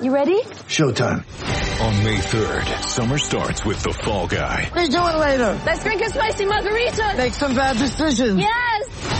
You ready? Showtime. On May 3rd, summer starts with The Fall Guy. What are you doing later? Let's drink a spicy margarita. Make some bad decisions. Yes.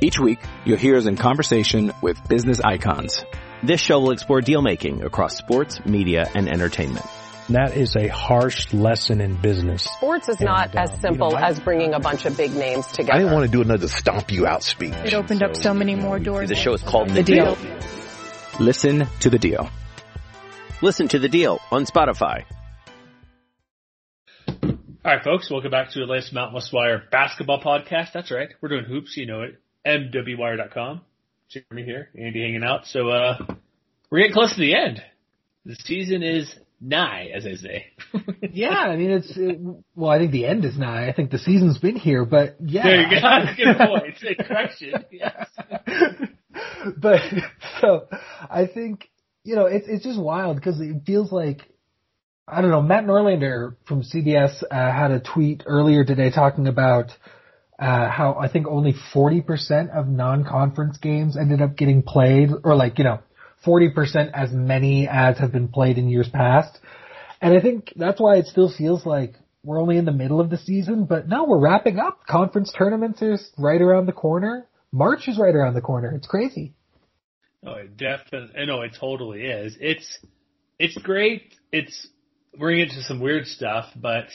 Each week, you'll hear us in conversation with business icons. This show will explore deal making across sports, media, and entertainment. That is a harsh lesson in business. Sports is not And, as um, simple you know, I- as bringing a bunch of big names together. I didn't want to do another stomp you out speech. It opened up so many more doors. The show is called The The Deal. Deal. Listen to The Deal. Listen to The Deal on Spotify. All right, folks, welcome back to the latest Mountain West Wire basketball podcast. That's right. We're doing hoops, you know it. MWWire.com. Jeremy here, Andy hanging out. So, uh, we're getting close to the end. The season is nigh, as I say. Yeah, I mean it's it, well. I think the end is nigh. I think the season's been here, but yeah. There you go. Good point. A correction. Yes. but so I think you know it's it's just wild because it feels like I don't know. Matt Norlander from CBS uh, had a tweet earlier today talking about uh, how I think only forty percent of non-conference games ended up getting played, or like you know forty percent as many as have been played in years past. And I think that's why it still feels like we're only in the middle of the season, but now we're wrapping up. Conference tournaments are right around the corner. March is right around the corner. It's crazy. Oh, it definitely. No, it totally is. It's it's great. It's we're into some weird stuff, but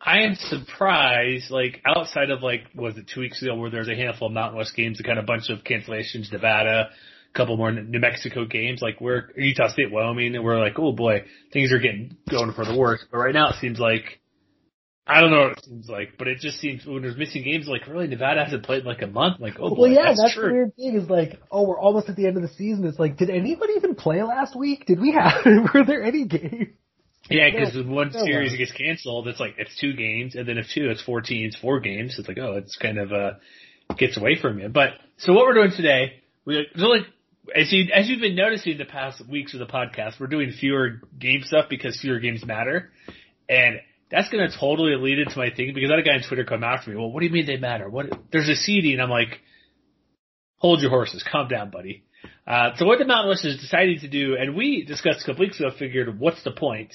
I am surprised. Like outside of like was it two weeks ago where there's a handful of Mountain West games, a kind of bunch of cancellations, Nevada, a couple more New Mexico games, like we're Utah State, Wyoming, and we're like, oh boy, things are getting going for the worst. But right now it seems like. I don't know what it seems like, but it just seems when there's missing games, like really Nevada hasn't played in like a month. Like, oh boy, well, yeah, that's, that's, true. the weird thing is like, oh, we're almost at the end of the season. It's like, did anybody even play last week? Did we have? were there any games? Yeah, because No, one no series way. gets canceled, it's like it's two games, and then if two, it's four teams, four games. It's like oh, it's kind of uh gets away from you. But so what we're doing today, we like as you as you've been noticing the past weeks of the podcast, we're doing fewer game stuff because fewer games matter, and that's going to totally lead into my thing because I had a guy on Twitter come after me. Well, what do you mean they matter? What there's a seeding? And I'm like, hold your horses, calm down, buddy. Uh, so what the Mountain West is deciding to do, and we discussed a couple weeks ago, figured what's the point?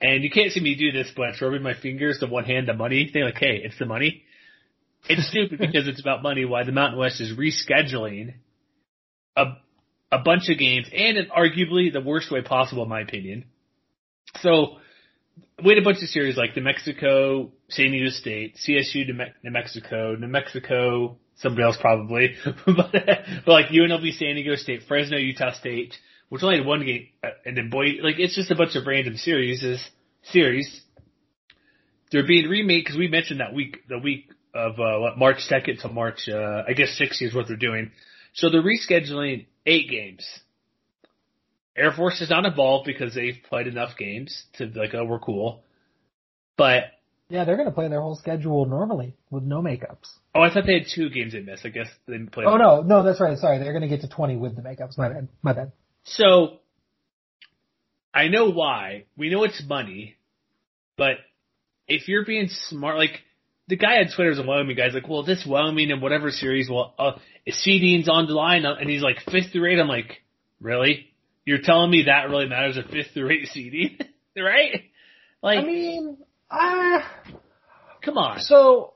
And you can't see me do this, but rubbing my fingers, the one hand, the money thing, like, hey, it's the money. It's stupid because it's about money. Why the Mountain West is rescheduling a a bunch of games, and in arguably the worst way possible, in my opinion. So had a bunch of series like New Mexico, San Diego State, CSU, New Mexico, New Mexico, somebody else probably, but, but like UNLV, San Diego State, Fresno, Utah State, which only had one game, uh, and then boy, like it's just a bunch of random series. Series. They're being remade because we mentioned that week, the week of uh, what March second to March, uh, I guess six is what they're doing. So they're rescheduling eight games. Air Force is not involved because they've played enough games to be like, oh, we're cool. But Yeah, they're going to play their whole schedule normally with no makeups. oh, I thought they had two games they missed. I guess they played. Oh no, no, that's right. Sorry, they're going to get to 20 with the makeups. My bad. My bad. So I know why. We know it's money, but if you're being smart, like the guy on Twitter is a Wyoming guy's like, well, this Wyoming and whatever series, well, uh, seeding's on the line, and he's like fifth through eight. I'm like, really? You're telling me that really matters a fifth through eight seeding, right? Like, I mean, uh, come on. so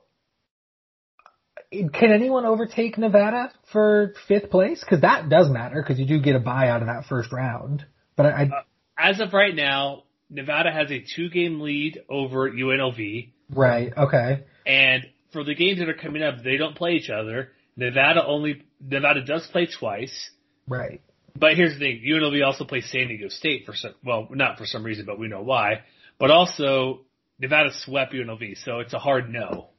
can anyone overtake Nevada for fifth place? Because that does matter because you do get a bye out of that first round. But I, I uh, As of right now, Nevada has a two game lead over UNLV. Right. Okay. And for the games that are coming up, they don't play each other. Nevada only Nevada does play twice. Right. But here's the thing: UNLV also plays San Diego State for some well, not for some reason, but we know why. But also Nevada swept UNLV, so it's a hard no.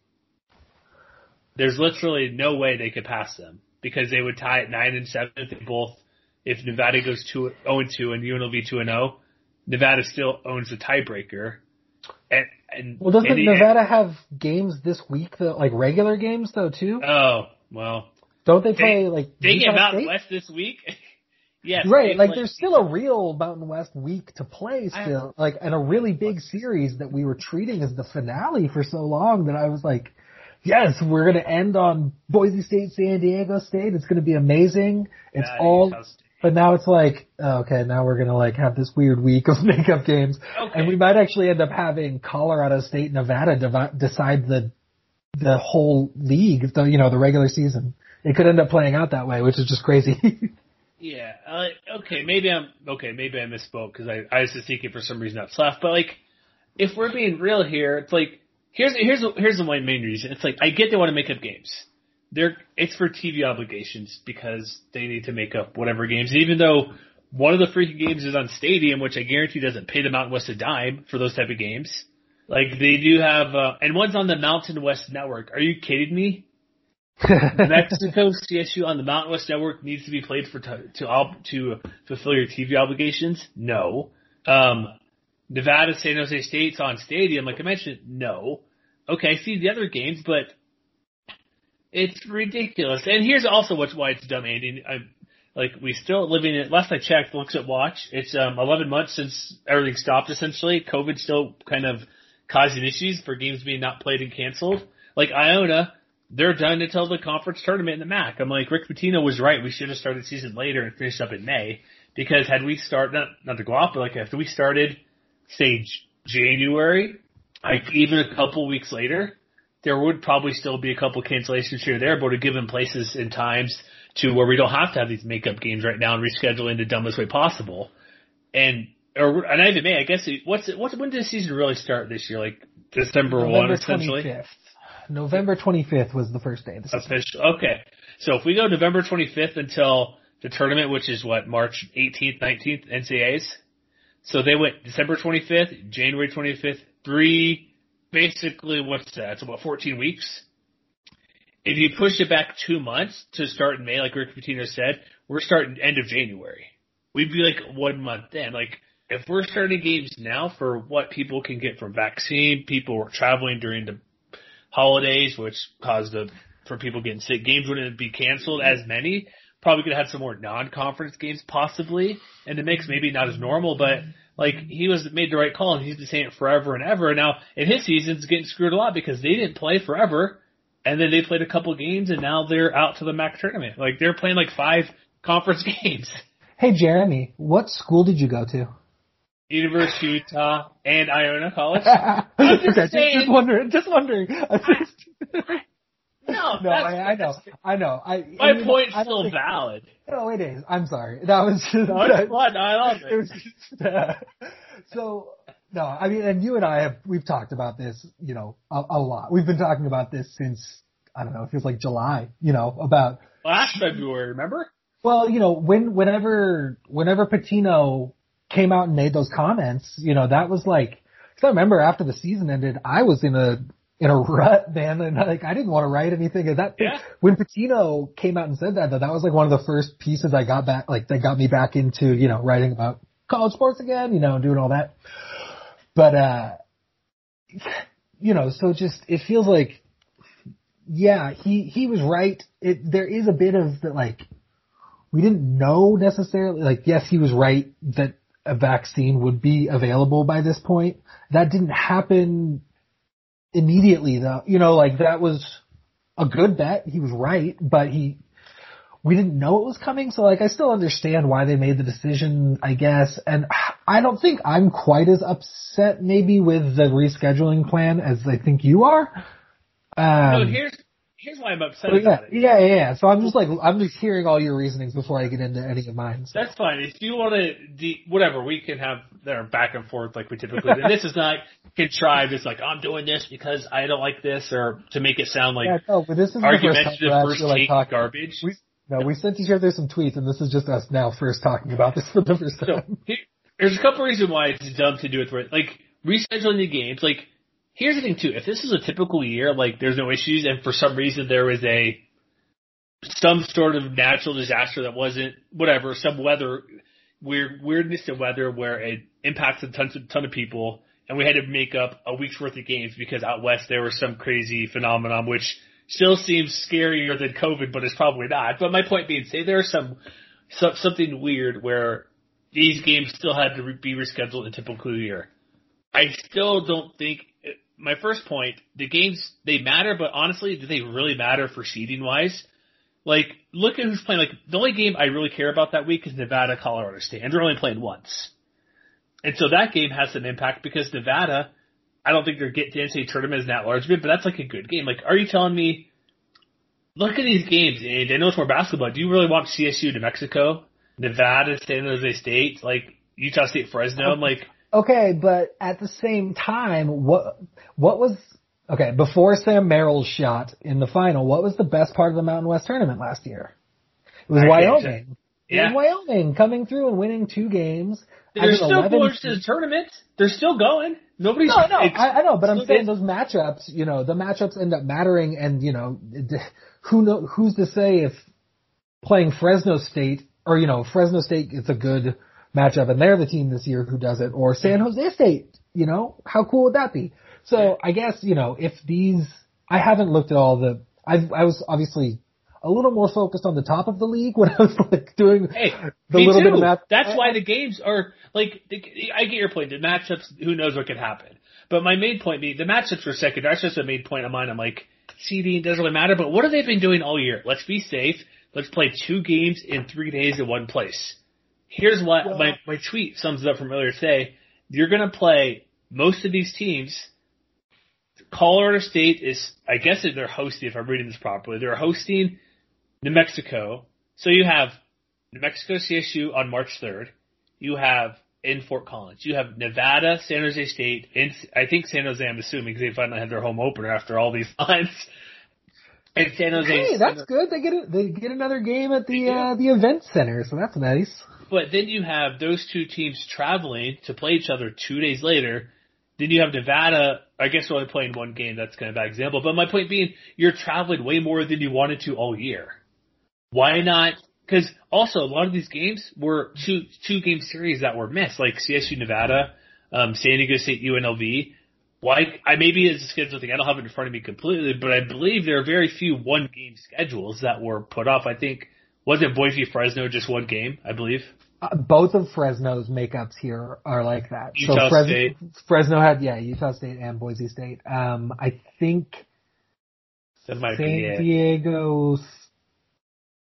There's literally no way they could pass them because they would tie at nine and seven if they both if Nevada goes two zero and two and UNLV two and zero. Nevada still owns the tiebreaker. And, and well, doesn't and Nevada have games this week though, like regular games though too? Oh well, don't they play like they get Mountain State? West this week? yes, right. Like there's still a real Mountain West week to play still, like and a really big series that we were treating as the finale for so long that I was like, yes, we're gonna end on Boise State, San Diego State. It's gonna be amazing. It's That all. But now it's like, oh, okay, now we're gonna like have this weird week of makeup games, Okay. and we might actually end up having Colorado State, Nevada devi- decide the the whole league, the you know the regular season. It could end up playing out that way, which is just crazy. Yeah. Uh, okay. Maybe I'm okay. Maybe I misspoke because I, I was just thinking for some reason that's left. But like, if we're being real here, it's like here's here's here's the main main reason. It's like I get they want to make up games. They're it's for TV obligations because they need to make up whatever games. And even though one of the freaking games is on Stadium, which I guarantee doesn't pay the Mountain West a dime for those type of games. Like they do have, uh, and one's on the Mountain West Network. Are you kidding me? Mexico CSU on the Mountain West Network needs to be played for to to, ob- to fulfill your TV obligations. No. Um, Nevada San Jose State's on Stadium, like I mentioned. No. Okay, I see the other games, but it's ridiculous. And here's also what's why it's dumb, Andy. I'm like we still living it. Last I checked, looks at watch. It's um 11 months since everything stopped. Essentially, COVID still kind of causing issues for games being not played and canceled. Like Iona, they're done until the conference tournament in the MAC. I'm like, Rick Pitino was right. We should have started season later and finished up in May. Because had we start not not to go off, but like if we started, say January, like even a couple weeks later, there would probably still be a couple cancellations here or there, but have given places and times to where we don't have to have these makeup games right now and reschedule in the dumbest way possible. And or and not even May, I guess it, what's it, what's when did the season really start this year? Like December one November essentially. 25th. November 25th was the first day of the season. Official. Okay. So if we go November 25th until the tournament, which is what, March 18th, 19th, NCAAs? So they went December 25th, January 25th, three, basically what's that? It's about 14 weeks. If you push it back two months to start in May, like Rick Pitino said, we're starting end of January. We'd be like one month then. Like, if we're starting games now for what people can get from vaccine, people were traveling during the holidays, which caused the for people getting sick. Games wouldn't be canceled as many. Probably could have had some more non-conference games possibly, and the mix maybe not as normal, but like he was made the right call, and he's been saying it forever and ever. And now in his season, it's getting screwed a lot because they didn't play forever, and then they played a couple games, and now they're out to the MAC tournament. Like they're playing like five conference games. Hey Jeremy, what school did you go to? University of Utah and Iona College. okay, just saying. just wondering. Just wondering. No, no, I, I know, I know. I My I mean, point's I still think- valid. No, it is. I'm sorry. That was just. No, it's fun. I love it was just, uh, so no, I mean, and you and I have we've talked about this, you know, a, a lot. We've been talking about this since I don't know. It feels like July, you know, about Last February, remember? well, you know, when whenever whenever Pitino came out and made those comments, you know, that was like. Because I remember after the season ended, I was in a in a rut, man, and like I didn't want to write anything. And that Yeah. when Pitino came out and said that, though, that was like one of the first pieces I got back, like that got me back into you know writing about college sports again, you know, and doing all that. But uh, you know, so just it feels like, yeah, he he was right. It there is a bit of the like we didn't know necessarily. Like, yes, he was right that a vaccine would be available by this point. That didn't happen immediately, though. You know, like that was a good bet. He was right, but he we didn't know it was coming. So, like, I still understand why they made the decision, I guess. And I don't think I'm quite as upset, maybe, with the rescheduling plan as I think you are. Um, no, here's here's why I'm upset But yeah, about it. yeah, yeah, yeah. So I'm just like I'm just hearing all your reasonings before I get into any of mine. So. That's fine. If you want to, de- whatever, we can have their back and forth like we typically do. This is not contrived. It's like I'm doing this because I don't like this, or to make it sound like yeah, no, but this is first argumentative we're first actually like take garbage. We, no, we sent each other some tweets, and this is just us now first talking about this for the first So time. here, there's a couple reasons why it's dumb to do it. For, like rescheduling the games. Like here's the thing too. If this is a typical year, like there's no issues, and for some reason there was a some sort of natural disaster that wasn't whatever, some weather weird weirdness in weather where it impacted a ton, ton of people, and we had to make up a week's worth of games because out west there was some crazy phenomenon which still seems scarier than COVID, but it's probably not. But my point being, say there's some, some something weird where these games still had to be rescheduled in a typical year. I still don't think. My first point, the games they matter, but honestly, do they really matter for seeding wise? Like, look at who's playing. Like, the only game I really care about that week is Nevada, Colorado State, and they're only playing once. And so that game has some impact because Nevada, I don't think they're getting to NCAA tournament as that large bit, but that's like a good game. Like, are you telling me? Look at these games, and I know it's more basketball. Do you really want CSU New Mexico, Nevada, San Jose State, like Utah State, Fresno? I'm like, Okay, but at the same time, what what was okay before Sam Merrill's shot in the final? What was the best part of the Mountain West tournament last year? It was I Wyoming. It yeah, was Wyoming coming through and winning two games. they're still 11 going to the tournament. They're still going. Nobody's No, no, I, I know, but I'm saying those matchups, you know, the matchups end up mattering, and you know, who know who's to say if playing Fresno State or you know Fresno State is a good matchup, and they're the team this year who does it, or San Jose State, you know, how cool would that be? So I guess you know if these, I haven't looked at all the, I I was obviously a little more focused on the top of the league when I was like doing Hey, the little too. bit of math. That's why the games are like. The, I get your point. The matchups, who knows what could happen. But my main point being the matchups were second. That's just a main point of mine. I'm like, seeding doesn't really matter. But what have they been doing all year? Let's be safe. Let's play two games in three days in one place. Here's what my my tweet sums it up from earlier today. You're gonna play most of these teams. Colorado State is, I guess they're hosting, if I'm reading this properly, they're hosting New Mexico. So you have New Mexico CSU on March 3rd. You have in Fort Collins. You have Nevada, San Jose State, and I think San Jose, I'm assuming, because they finally had their home opener after all these months. And San Jose. Hey, that's good. They get a, they get another game at the uh, the event center, so that's nice. But then you have those two teams traveling to play each other two days later. Then you have Nevada. I guess we're only playing one game. That's kind of a bad example. But my point being, you're traveling way more than you wanted to all year. Why not? Because also a lot of these games were two two game series that were missed, like CSU Nevada, um, San Diego State UNLV. Why? I maybe it's a schedule thing. I don't have it in front of me completely, but I believe there are very few one game schedules that were put off. I think wasn't Boise Fresno just one game? I believe. Uh, both of Fresno's makeups here are like that. Utah so Fres- State. Fresno had yeah Utah State and Boise State. Um, I think That might San. Diego.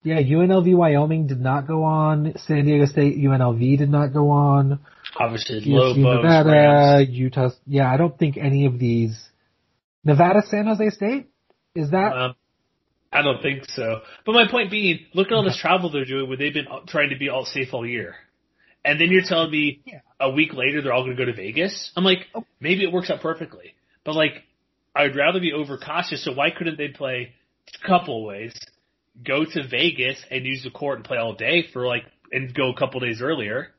Yeah, UNLV Wyoming did not go on. San Diego State UNLV did not go on. Obviously, Lobos, Nevada, Rams. Utah. Yeah, I don't think any of these. Nevada, San Jose State. Is that? Um, I don't think so. But my point being, look at all this travel they're doing where they've been trying to be all safe all year. And then you're telling me Yeah. a week later they're all going to go to Vegas? I'm like, Oh. maybe it works out perfectly. But like, I'd rather be overcautious, so why couldn't they play a couple ways? Go to Vegas and use the court and play all day for like, and go a couple days earlier.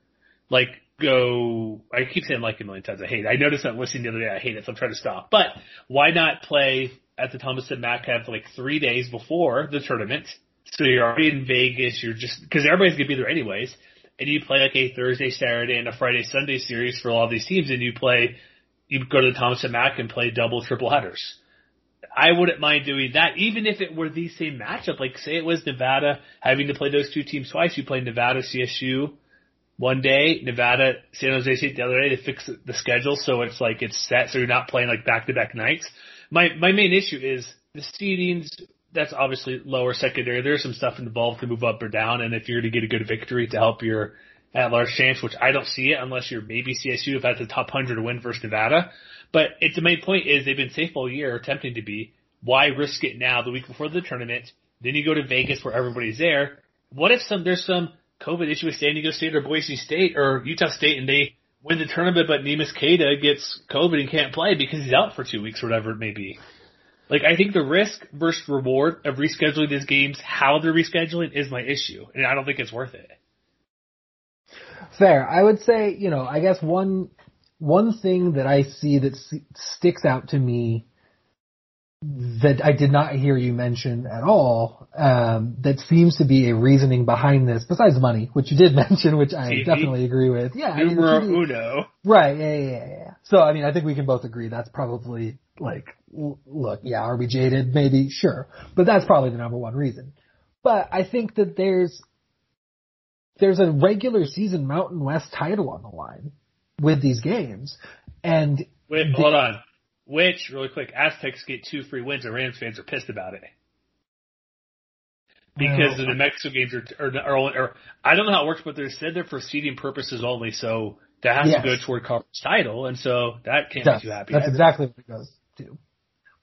Like, go, I keep saying like a million times, I hate it. I noticed that listening the other day, I hate it, so I'm trying to stop. But why not play at the Thomas and Mack have like three days before the tournament? So you're already in Vegas, you're just, cause everybody's gonna be there anyways, and you play like a Thursday, Saturday, and a Friday, Sunday series for a lot of these teams, and you play, you go to the Thomas and Mack and play double, triple headers. I wouldn't mind doing that, even if it were the same matchup. Like, say it was Nevada having to play those two teams twice. You play Nevada, CSU one day, Nevada, San Jose State the other day. They fix the schedule so it's like it's set, so you're not playing like back to back nights. My my main issue is the seedings. That's obviously lower secondary. There's some stuff involved to move up or down, and if you're to get a good victory to help your at large chance, which I don't see it unless you're maybe CSU if that's the top hundred win versus Nevada. But it's the main point is they've been safe all year, attempting to be. why risk it now the week before the tournament? Then you go to Vegas where everybody's there. What if some there's some COVID issue with San Diego State or Boise State or Utah State and they win the tournament but Neemias Queta gets COVID and can't play because he's out for two weeks or whatever it may be. Like I think the risk versus reward of rescheduling these games, how they're rescheduling is my issue. And I don't think it's worth it. Fair. I would say, you know, I guess one one thing that I see that sticks out to me that I did not hear you mention at all, um, that seems to be a reasoning behind this, besides money, which you did mention, which I TV. definitely agree with. Yeah, I mean, Numero uno. Right, yeah, yeah, yeah, yeah. So, I mean, I think we can both agree that's probably, like, l- look, yeah, are we jaded? Maybe, sure. But that's probably the number one reason. But I think that there's, there's a regular season Mountain West title on the line with these games. And Wait, hold on. Which, really quick, Aztecs get two free wins and Rams fans are pissed about it. Because Well, the New Mexico games are, are, are, only- or, I don't know how it works, but they're said they're for seeding purposes only, so that has Yes. to go toward conference title, and so that can't make you happy. that's either. exactly what it goes to.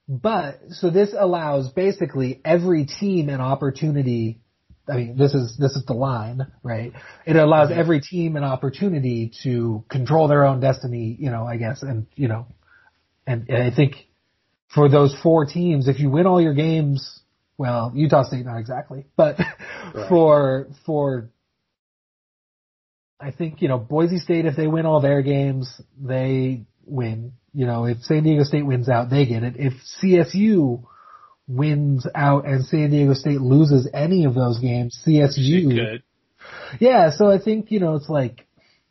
But, so this allows basically every team an opportunity, I mean, this is, this is the line, right? It allows Mm-hmm. every team an opportunity to control their own destiny, you know, I guess, and, you know, and, and I think for those four teams, if you win all your games, well, Utah State not exactly, but for, for I think, you know, Boise State, if they win all their games, they win. You know, if San Diego State wins out, they get it. If CSU wins out and San Diego State loses any of those games, CSU. Good. Yeah, so I think, you know, it's like,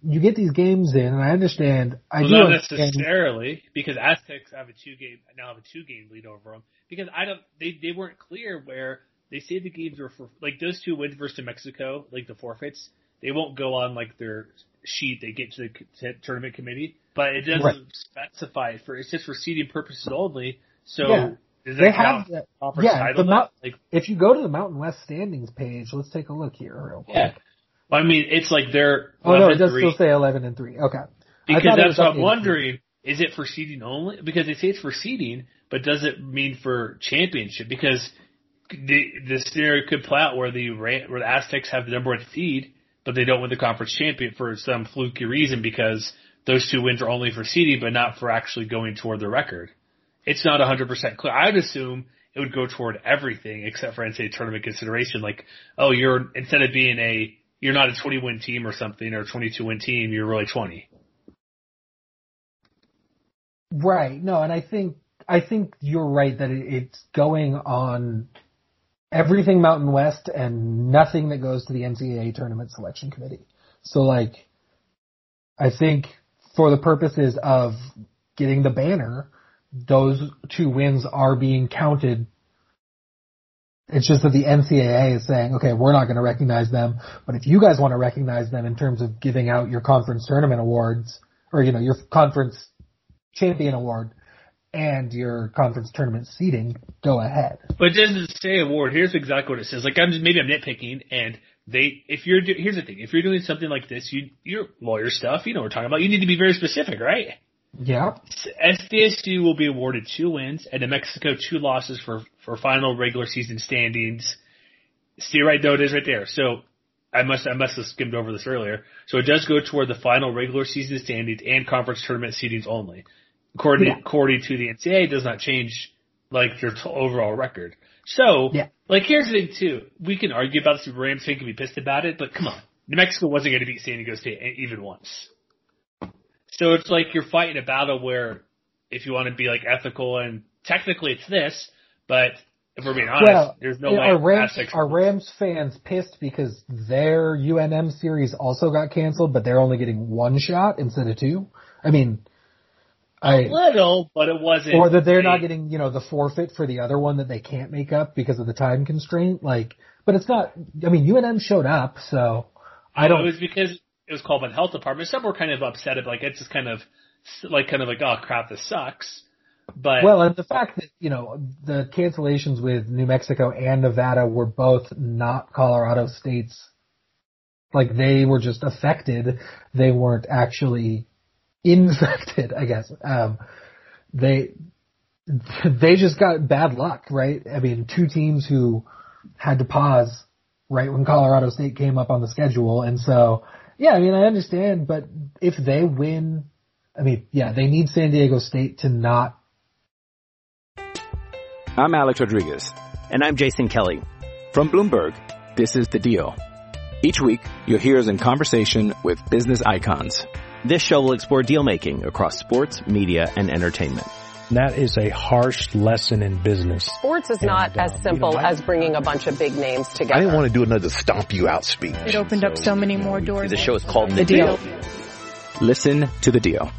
you get these games in, and I understand, I Well, do not understand. necessarily, because Aztecs have a two game now have a two game lead over them. Because I don't, they they weren't clear where they say the games were for like those two wins versus New Mexico, like the forfeits. They won't go on like their sheet they get to the t- tournament committee, but it doesn't Right. specify it for it's just for seeding purposes only. So Yeah. does They have count that- conference yeah, title? the? Mount- like If you go to the Mountain West standings page, let's take a look here real quick. yeah. I mean, it's like they're Oh no, it does three. still say 11 and 3. Okay. Because that's what I'm wondering. Is it for seeding only? Because they say it's for seeding, but does it mean for championship? Because the the scenario could play out where the where the Aztecs have the number one seed, but they don't win the conference champion for some fluky reason because those two wins are only for seeding, but not for actually going toward the record. It's not 100% clear. I'd assume it would go toward everything except for NCAA tournament consideration. Like, oh, you're instead of being a you're not a 20 win team or something or a 22 win team, you're really 20. Right. No, and I think I think you're right that it, it's going on everything Mountain West and nothing that goes to the NCAA tournament selection committee. So like, I think for the purposes of getting the banner, those two wins are being counted. It's just that the NCAA is saying, okay, we're not going to recognize them, but if you guys want to recognize them in terms of giving out your conference tournament awards, or you know, your conference champion award and your conference tournament seeding, go ahead. But it doesn't say award. Here's exactly what it says. Like I'm just, maybe I'm nitpicking, and they if you're do, here's the thing. If you're doing something like this, you your lawyer stuff, you know we're talking about. You need to be very specific, right? Yeah. SDSU will be awarded two wins and New Mexico two losses for for final regular season standings. See right though it is right there. So I must I must have skimmed over this earlier. So it does go toward the final regular season standings and conference tournament seedings only. According Yeah. according to the NCAA, it does not change like your t- overall record. So Yeah. like here's the thing too. We can argue about this. Rams fan can be pissed about it, but come on, New Mexico wasn't going to beat San Diego State even once. So it's like you're fighting a battle where if you want to be like ethical and technically it's this, but if we're being honest, well, there's no way are Rams, are Rams fans pissed because their UNM series also got canceled, but they're only getting one shot instead of two? I mean, I little, but it wasn't. or that they're a- not getting you know the forfeit for the other one that they can't make up because of the time constraint. Like, but it's not. I mean, UNM showed up, so I don't. It was because it was called by the health department. Some were kind of upset at like it's just kind of like kind of like oh crap this sucks. But Well, and the fact that, you know, the cancellations with New Mexico and Nevada were both not Colorado states. Like they were just affected. They weren't actually infected, I guess. Um, they, they just got bad luck, right? I mean, two teams who had to pause right when Colorado State came up on the schedule, and so yeah, I mean, I understand, but if they win, I mean, yeah, they need San Diego State to not. I'm Alex Rodriguez. And I'm Jason Kelly. From Bloomberg, this is The Deal. Each week, you'll hear us in conversation with business icons. This show will explore deal making across sports, media, and entertainment. That is a harsh lesson in business. Sports is not And, uh, as simple you know, I- as bringing a bunch of big names together. I didn't want to do another stomp you out speech. It opened up so many more doors. The show is called The Deal. Listen to The Deal.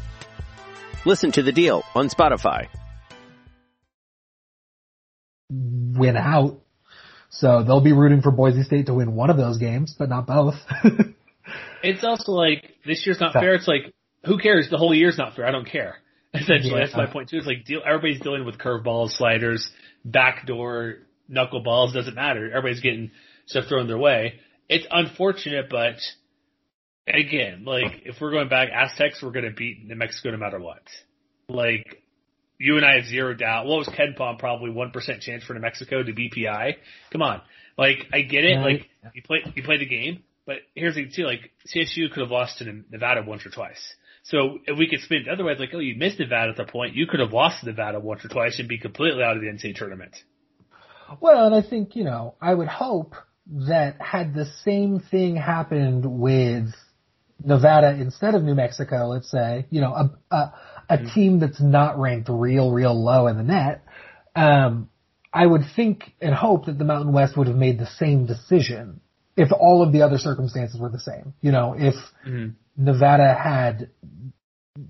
Listen to The Deal on Spotify. win out. So they'll be rooting for Boise State to win one of those games, but not both. It's also like this year's not Fair. fair. It's like who cares? The whole year's not fair. I don't care. Essentially, Yeah. that's my point too. It's like deal, everybody's dealing with curveballs, sliders, backdoor knuckleballs. Doesn't matter. Everybody's getting stuff thrown their way. It's unfortunate, but again, like if we're going back, Aztecs were going to beat New Mexico no matter what. Like you and I have zero doubt. What was KenPom? Probably one percent chance for New Mexico to BPI. Come on, like I get it. Like you play you play the game, but here's the thing too. Like CSU could have lost to Nevada once or twice. So if we could spin it otherwise, like oh you missed Nevada at the point, you could have lost Nevada once or twice and be completely out of the NCAA tournament. well, and I think, you know, I would hope that had the same thing happened with Nevada instead of New Mexico, let's say, you know, a, a, a team that's not ranked real, real low in the net, um, I would think and hope that the Mountain West would have made the same decision if all of the other circumstances were the same. You know, if Nevada had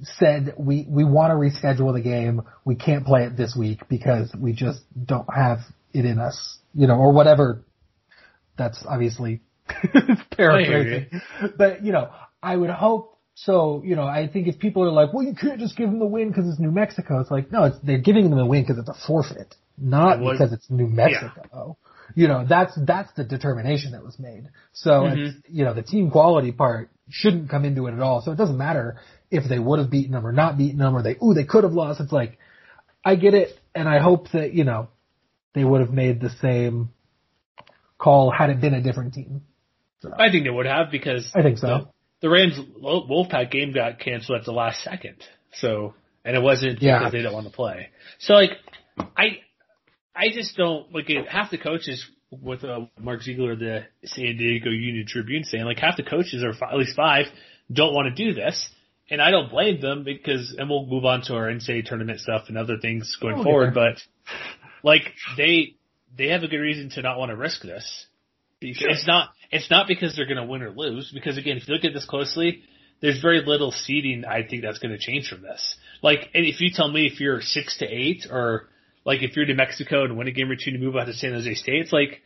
said we we want to reschedule the game, we can't play it this week because we just don't have it in us, you know, or whatever. That's obviously paraphrasing, but you know, I would hope. So, you know, I think if people are like, well, you can't just give them the win because it's New Mexico. It's like, no, it's, they're giving them the win because it's a forfeit, not was- because it's New Mexico. You know, that's, that's the determination that was made. So, it's, mm-hmm. you know, the team quality part shouldn't come into it at all. So it doesn't matter if they would have beaten them or not beaten them or they, ooh, they could have lost. It's like, I get it. And I hope that, you know, they would have made the same call had it been a different team. I think they would have because I think so. The, the Rams Wolfpack game got canceled at the last second. So, and it wasn't Yeah. because they didn't want to play. So like, I, I just don't like it, half the coaches with uh, Mark Ziegler, the San Diego Union Tribune saying like half the coaches or at least five don't want to do this. And I don't blame them because, and we'll move on to our NCAA tournament stuff and other things going Oh, forward, yeah. but like they, they have a good reason to not want to risk this. Because It's not it's not because they're going to win or lose. Because again, if you look at this closely, there's very little seeding. I think that's going to change from this. Like, and if you tell me if you're six to eight, or like if you're New Mexico and win a game or two to move out to San Jose State, it's like,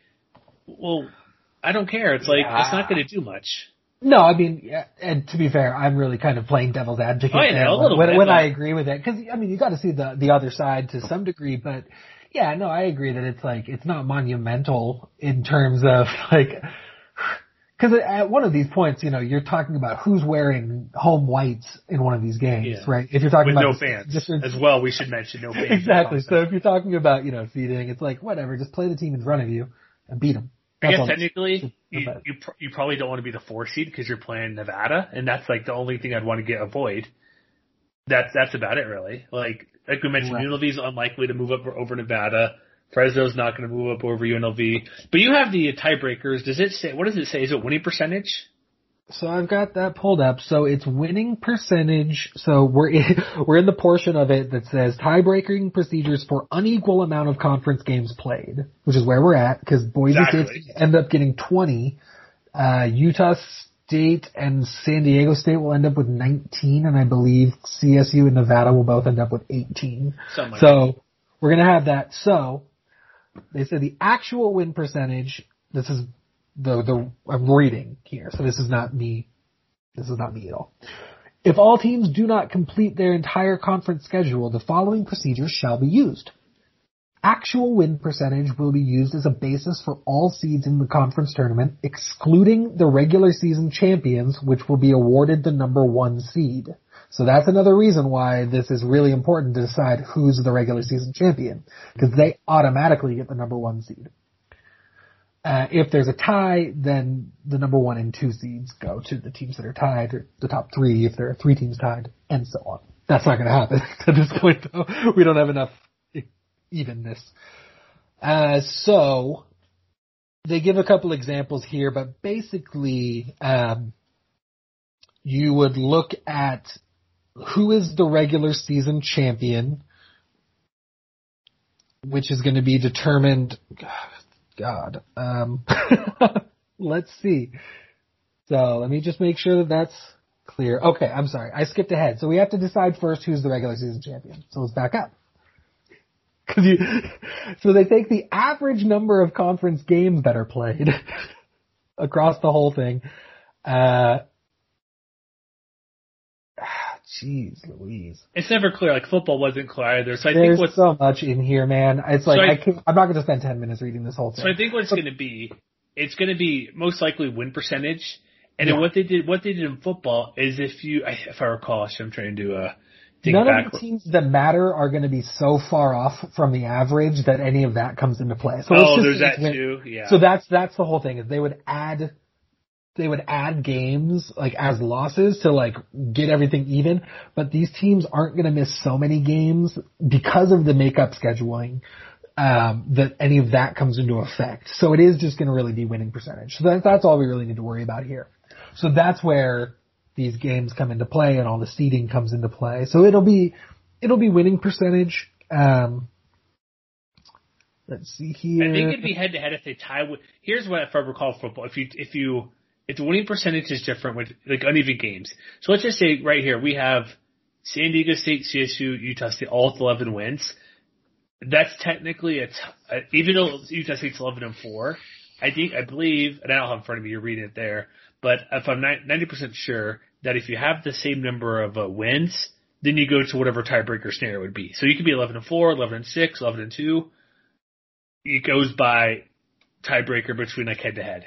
well, I don't care. It's like it's not going to do much. No, I mean, yeah, and to be fair, I'm really kind of playing devil's advocate Oh, I there a when, little when, bit, when but- I agree with it. Because I mean, you got to see the the other side to some degree, but yeah, no, I agree that it's like it's not monumental in terms of like because at one of these points, you know, you're talking about who's wearing home whites in one of these games, Yeah. right? If you're talking With about no fans just as well. We should mention no fans. exactly. So if you're talking about you know seeding, it's like whatever, just play the team in front of you and beat them. I guess technically, you you, pr- you probably don't want to be the four seed because you're playing Nevada, and that's like the only thing I'd want to get avoid. That's that's about it, really. Like like we mentioned, Right. UNLV's unlikely to move up over Nevada. Fresno's not going to move up over UNLV. But you have the tiebreakers. Does it say? What does it say? Is it winning percentage? So I've got that pulled up. So it's winning percentage. So we're in, we're in the portion of it that says tiebreaking procedures for unequal amount of conference games played, which is where we're at because Boise Exactly. State end up getting 20. Uh, Utah State and San Diego State will end up with 19, and I believe CSU and Nevada will both end up with 18. Something like So we're gonna have that. So they said the actual win percentage. This is the the I'm reading here, so this is not me. This is not me at all. If all teams do not complete their entire conference schedule, the following procedures shall be used. Actual win percentage will be used as a basis for all seeds in the conference tournament, excluding the regular season champions, which will be awarded the number one seed. So that's another reason why this is really important to decide who's the regular season champion because they automatically get the number one seed. Uh, if there's a tie, then the number one and two seeds go to the teams that are tied, or the top three if there are three teams tied, and so on. That's not going to happen at this point, though. We don't have enough evenness. Uh, so they give a couple examples here, but basically, um, you would look at who is the regular season champion, which is going to be determined. God, um, let's see. So let me just make sure that that's clear. Okay, I'm sorry, I skipped ahead. So we have to decide first who's the regular season champion. So let's back up. Cause you, so they take the average number of conference games that are played across the whole thing. Uh, Jeez Louise. It's never clear. Like football wasn't clear either. So I There's think what's so much in here, man. It's like So I- I can't, I'm not going to spend 10 minutes reading this whole thing. so I think what it's going to be, it's going to be most likely win percentage. And Yeah. then what they did, what they did in football is if you, if I recall, I'm trying to uh, think None back. of the teams that matter are going to be so far off from the average that any of that comes into play. So oh, just there's that win- too. Yeah. So that's that's the whole thing is they would add they would add games like as losses to like get everything even, but these teams aren't going to miss so many games because of the makeup scheduling um, that any of that comes into effect. So it is just going to really be winning percentage. So that, that's all we really need to worry about here. So that's where these games come into play and all the seeding comes into play. So it'll be it'll be winning percentage. Um, let's see here. I think it'd be head to head if they tie. With, here's what if I recall football. If you if you the winning percentage is different with like uneven games. So let's just say right here we have San Diego State, CSU, Utah State, all with 11 wins. That's technically a t- even though Utah State's 11 and four. I think I believe, and I don't have in front of me. You're reading it there, but if I'm 90 percent sure that if you have the same number of uh, wins, then you go to whatever tiebreaker scenario would be. So you could be 11 and four, 11 and six, 11 and two it goes by tiebreaker between like head to head.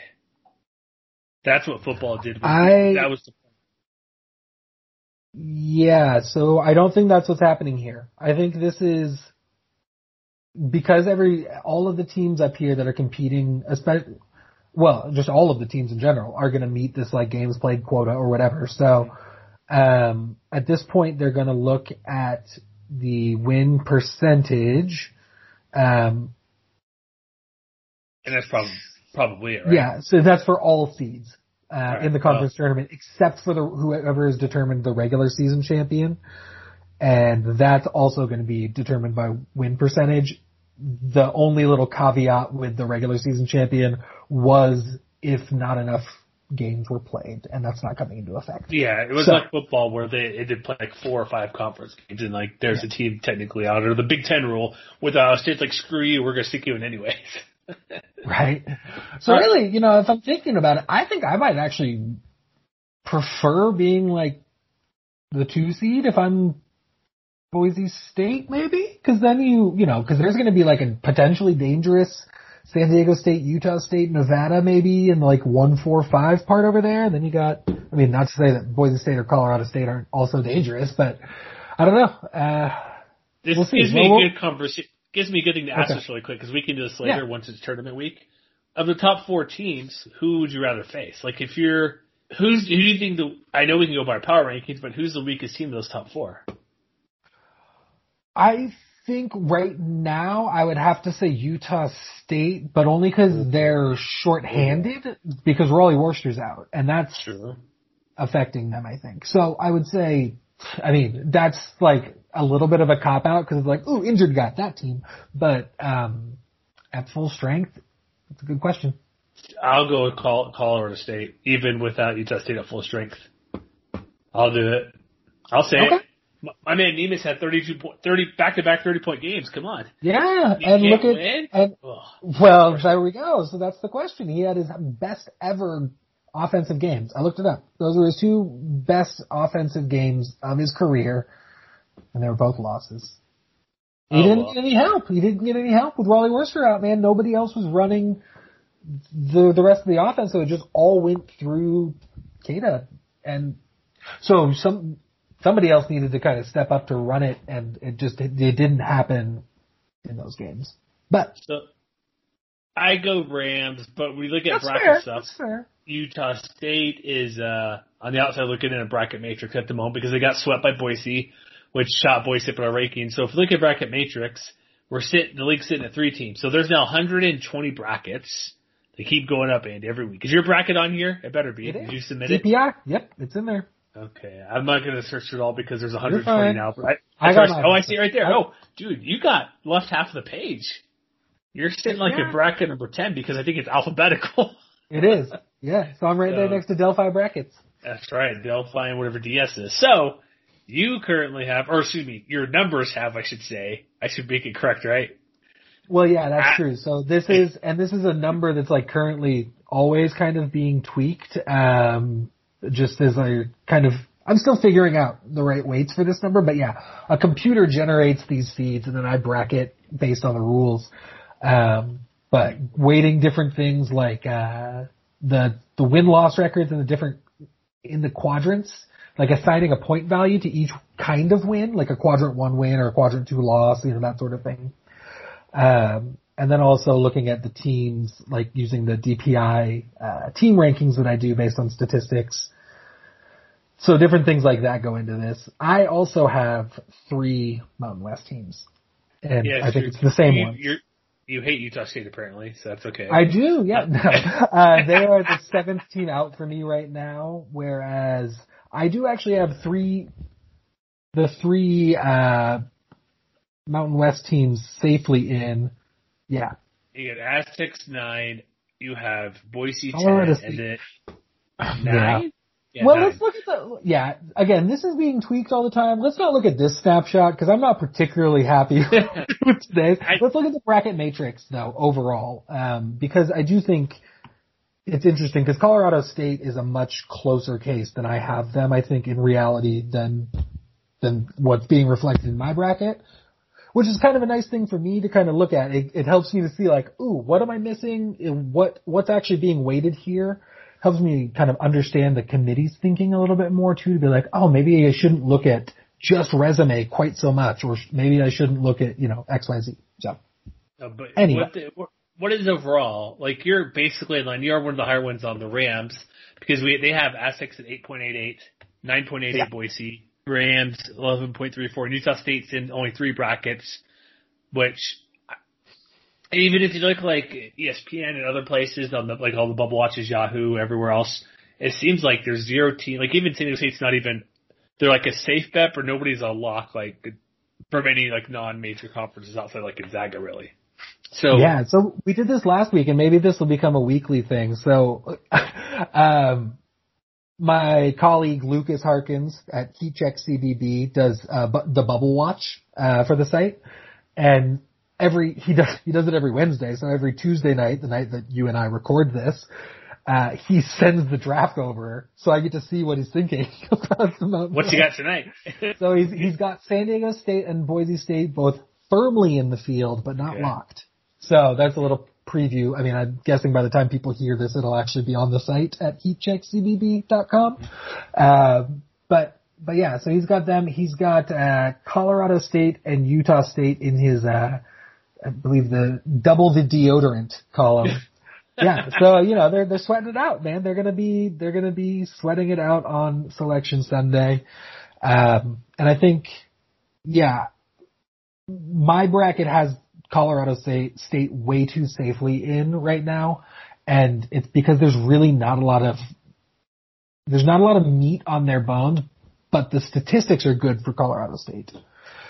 That's what football did. I- that was the point. Yeah, so I don't think that's what's happening here. I think this is because every all of the teams up here that are competing, especially well, just all of the teams in general are going to meet this like games played quota or whatever. So um, at this point, they're going to look at the win percentage. Um, and that's probably probably it. Right? Yeah, so that's for all seeds uh, Right. in the conference tournament, except for the whoever is determined the regular season champion, and that's also going to be determined by win percentage. The only little caveat with the regular season champion was if not enough games were played, and that's not coming into effect. Yeah, it was So- like football where they it did play like four or five conference games, and like there's a team technically out or the Big Ten rule with uh, states like screw you, we're gonna stick you in anyways. Right. So really, you know, if I'm thinking about it, I think I might actually prefer being like the two seed if I'm Boise State, maybe, because then you, you know, because there's going to be like a potentially dangerous San Diego State, Utah State, Nevada, maybe in like one, four, five part over there. And then you got, I mean, not to say that Boise State or Colorado State aren't also dangerous, but I don't know. Uh, This We'll me Well, a good conversation. Gives me a good thing to ask Okay. this really quick because we can do this later Yeah. once it's tournament week. Of the top four teams, who would you rather face? Like if you're who's who do you think the I know we can go by power rankings, but who's the weakest team of those top four? I think right now I would have to say Utah State, but only because mm-hmm. they're short-handed because Rollie Worster's out, and that's True. affecting them. I think so. I would say, I mean, that's like a little bit of a cop out because it's like, ooh, injured guy, that team, but um, at full strength, it's a good question. I'll go with Col- Colorado State, even without Utah State at full strength. I'll do it. I'll say Okay. it. My- man Neemias had 32 point, 30 back to back 30 point games. Come on. Yeah, You and look at win? and. Well, there we go. So that's the question. He had his best ever offensive games. I looked it up. Those were his two best offensive games of his career, and they were both losses. He Oh, didn't well. get any help. He didn't get any help with Rollie Worster out, man. Nobody else was running the the rest of the offense, so it just all went through Queta. And so some somebody else needed to kind of step up to run it, and it just it, it didn't happen in those games. But So I go Rams, but we look at bracket fair. stuff. Utah State is uh, on the outside looking in a bracket matrix at the moment because they got swept by Boise, which shot Boise in our ranking. So if you look at bracket matrix, we're sitting the league's sitting at three teams. So there's now 120 brackets. They keep going up, Andy, every week. Is your bracket on here? It better be. It Did is. you submit it? DPI. Yep, it's in there. Okay, I'm not going to search it all because there's 120 now. But I, I got oh, I see it right there. I- Oh, dude, you got left half of the page. You're sitting like Yeah. a bracket number 10 because I think it's alphabetical. It is. Yeah, so I'm right there next to Delphi brackets. That's right, Delphi and whatever DS is. So, you currently have, or excuse me, your numbers have, I should say. I should make it correct, right? Well, yeah, that's Ah. true. So this is, and this is a number that's like currently always kind of being tweaked. Um, just as I kind of, I'm still figuring out the right weights for this number, but yeah, a computer generates these feeds and then I bracket based on the rules. Um, but weighting different things like, uh, the, the win-loss records and the different, in the quadrants, like assigning a point value to each kind of win, like a quadrant one win or a quadrant two loss, you know, that sort of thing. Um, and then also looking at the teams, like using the DPI uh, team rankings that I do based on statistics. So different things like that go into this. I also have three Mountain West teams, and Yeah, I think it's the same you, one. You hate Utah State apparently, so that's okay. I do, yeah. No. Uh, they are the seventh team out for me right now, whereas I do actually have three, the three, uh, Mountain West teams safely in. Yeah. You got Aztecs nine, you have Boise Colorado 10, and then nine? Yeah, well, nine. let's look at the, yeah, again, this is being tweaked all the time. Let's not look at this snapshot because I'm not particularly happy with today's. I- Let's look at the bracket matrix though, overall, um, because I do think it's interesting because Colorado State is a much closer case than I have them, I think, in reality than, than what's being reflected in my bracket. Which is kind of a nice thing for me to kind of look at. It, it helps me to see like, ooh, what am I missing? What, what's actually being weighted here? helps me kind of understand the committee's thinking a little bit more too, to be like, oh, maybe I shouldn't look at just resume quite so much, or maybe I shouldn't look at, you know, X, Y, Z. So, Uh, but Anyway. what, the, what- what is overall? Like you're basically in line. You're one of the higher ones on the Rams because we they have Aztecs at 8.88, 9.88 Yeah. Boise, Rams 11.34, and Utah State's in only three brackets, which even if you look like ESPN and other places on the like all the bubble watches, Yahoo, everywhere else, it seems like there's zero team. Like even San Diego State's not even. They're like a safe bet, but nobody's a lock. Like from any like non-major conferences outside like Gonzaga, really. So yeah, so we did this last week and maybe this will become a weekly thing. So, um, my colleague Lucas Harkins at Heat Check CBB does, uh, bu- the bubble watch, uh, for the site. And every, he does, he does it every Wednesday. So every Tuesday night, the night that you and I record this, uh, he sends the draft over. So I get to see what he's thinking about the Mountain What you West. got tonight? So he's he's got San Diego State and Boise State both firmly in the field, but not Okay. locked. So that's a little preview. I mean, I'm guessing by the time people hear this, it'll actually be on the site at heatcheckcbb.com. Uh, but but yeah, so he's got them. He's got uh, Colorado State and Utah State in his, uh, I believe the double the deodorant column. yeah, so you know they're they're sweating it out, man. They're gonna be they're gonna be sweating it out on Selection Sunday, um, and I think, yeah, my bracket has Colorado State State way too safely in right now, and it's because there's really not a lot of there's not a lot of meat on their bones, but the statistics are good for Colorado State.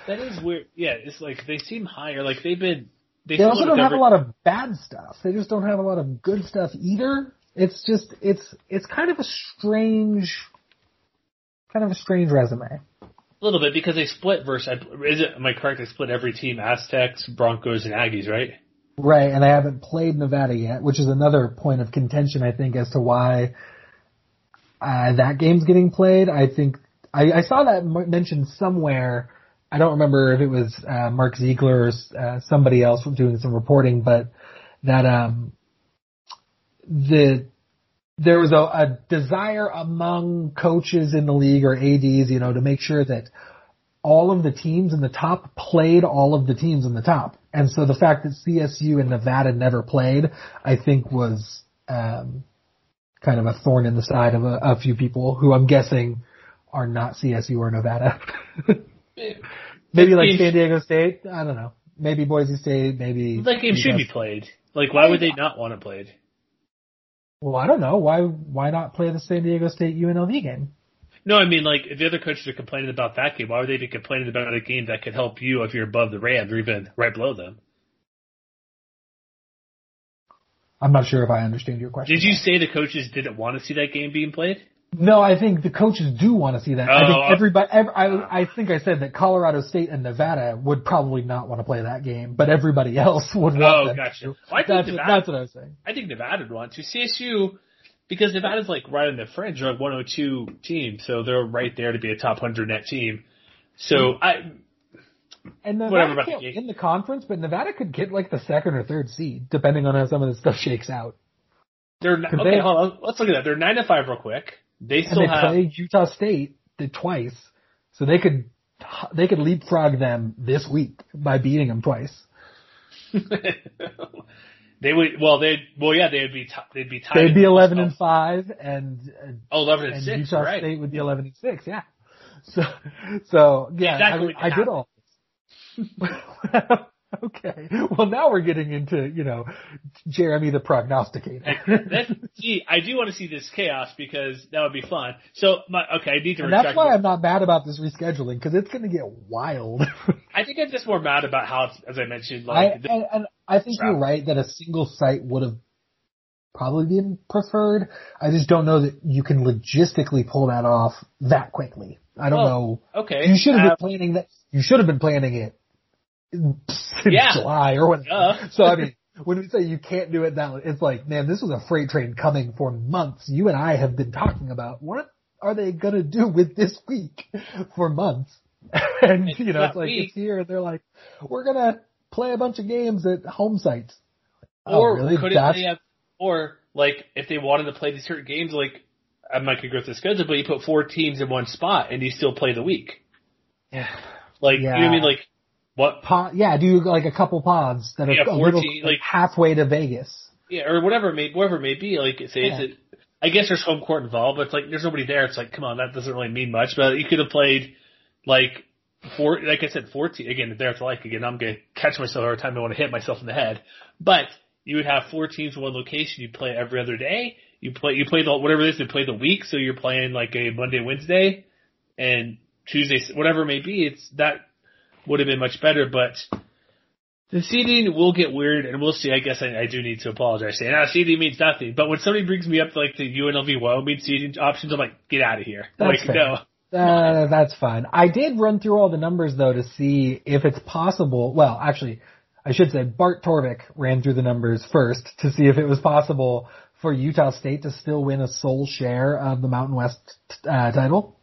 that is weird. Yeah, it's like they seem higher. Like they've been. They, They also don't have a lot of bad stuff. They just don't have a lot of good stuff either. It's just it's it's kind of a strange kind of a strange resume. A little bit because they split versus. Is it? Am I correct? They split every team: Aztecs, Broncos, and Aggies, right? Right, and I haven't played Nevada yet, which is another point of contention, I think, as to why uh, that game's getting played. I think I, I saw that mentioned somewhere. I don't remember if it was uh, Mark Ziegler or uh, somebody else doing some reporting, but that um, the there was a, a desire among coaches in the league or ADs, you know, to make sure that all of the teams in the top played all of the teams in the top. And so the fact that CSU and Nevada never played, I think was, um, kind of a thorn in the side of a, a few people who I'm guessing are not CSU or Nevada. maybe like San Diego State. I don't know. Maybe Boise State. Maybe that game should be played. Like, why would they not want to play it? Well, I don't know. Why why not play the San Diego State UNLV game? No, I mean like if the other coaches are complaining about that game, why would they be complaining about a game that could help you if you're above the Rams or even right below them? I'm not sure if I understand your question. Did you say the coaches didn't want to see that game being played? No, I think the coaches do want to see that. Oh, I think everybody. Every, I, I think I said that Colorado State and Nevada would probably not want to play that game, but everybody else would want oh, gotcha. to. Well, I think that's, Nevada, that's what I was saying. I think Nevada would want to. CSU, because Nevada's like right on the fringe, they're like 102 team, so they're right there to be a top 100 net team. So. I. And Nevada Whatever about can't the game. win the conference, but Nevada could get like the second or third seed, depending on how some of this stuff shakes out. They're okay. they- hold on. Let's look at that. They're nine to five real quick. They And they have. played Utah State did twice, so they could they could leapfrog them this week by beating them twice. they would. Well, they. Well, yeah, they'd be. T- they'd be tied. They'd be eleven and five, and Oh, 11 and, and six. Utah right. State would be eleven and six. Yeah. So so yeah, Exactly I, I did all. okay. Well, now we're getting into you know Jeremy the prognosticator. That's, see, I do want to see this chaos because that would be fun. So, my okay, I need to. and that's why I'm not mad about this rescheduling because it's going to get wild. I think I'm just more mad about how, it's, as I mentioned, I like the- and, and I think you're right that a single site would have probably been preferred. I just don't know that you can logistically pull that off that quickly. I don't Well, know. okay, You should have uh, been planning that. You should have been planning it Yeah. July or. Duh. So I mean, when we say you can't do it that, it's like, man, this was a freight train coming for months. You and I have been talking about what are they gonna do with this week for months, and It's you know, it's like week. it's here, and they're like, we're gonna play a bunch of games at home sites. Oh, or oh, really? could That's- they have, or like if they wanted to play these certain games, like I might could go through the schedule, but you put four teams in one spot and you still play the week. Yeah. Like you know what I mean? Like what? Pod, yeah, do like a couple pods that are Yeah, a little 14, like halfway to Vegas. Yeah, or whatever it may whatever it may be. Like say Yeah. it's a, I guess there's home court involved, but it's like there's nobody there. It's like come on, that doesn't really mean much. But you could have played like four, like I said, fourteen again. There it's like again, I'm gonna catch myself every time I want to hit myself in the head. But you would have four teams in one location. You play every other day. You play you play the whatever it is. You play the week, so you're playing like a Monday, Wednesday, and Tuesday, whatever it may be. It's that would have been much better, but. The seeding will get weird, and we'll see. I guess I, I do need to apologize. Saying, ah, seeding means nothing. But when somebody brings me up to like the UNLV Wyoming seeding options, I'm like, get out of here. That's like, fair. no. Uh, that's fine. I did run through all the numbers though to see if it's possible. Well, actually, I should say Bart Torvik ran through the numbers first to see if it was possible for Utah State to still win a sole share of the Mountain West uh, title.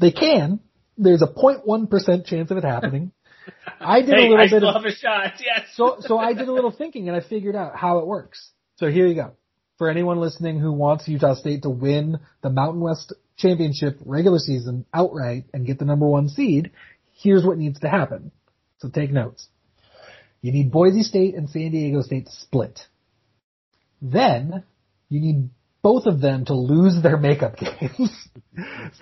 They can. There's a 0.1% chance of it happening. I did hey, a little I bit still of have a shot. Yes. so so I did a little thinking and I figured out how it works. So here you go. For anyone listening who wants Utah State to win the Mountain West Championship regular season outright and get the number one seed, here's what needs to happen. So take notes. You need Boise State and San Diego State to split. Then you need both of them to lose their makeup games.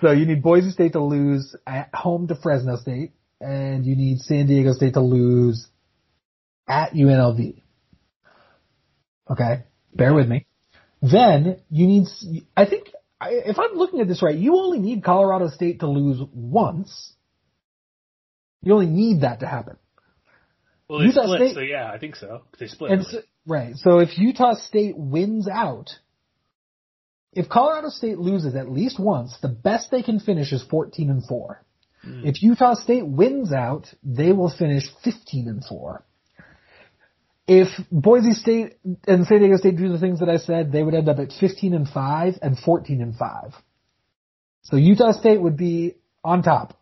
so you need Boise State to lose at home to Fresno State, and you need San Diego State to lose at UNLV. Okay, bear with me. Then you need, I think if I'm looking at this right, you only need Colorado State to lose once. You only need that to happen. Well, they Utah split, State- so yeah, I think so. They split. And so, right. So if Utah State wins out, if Colorado State loses at least once, the best they can finish is 14 and 4. Hmm. If Utah State wins out, they will finish 15 and 4. If Boise State and San Diego State do the things that I said, they would end up at 15 and 5 and 14 and 5. So Utah State would be on top.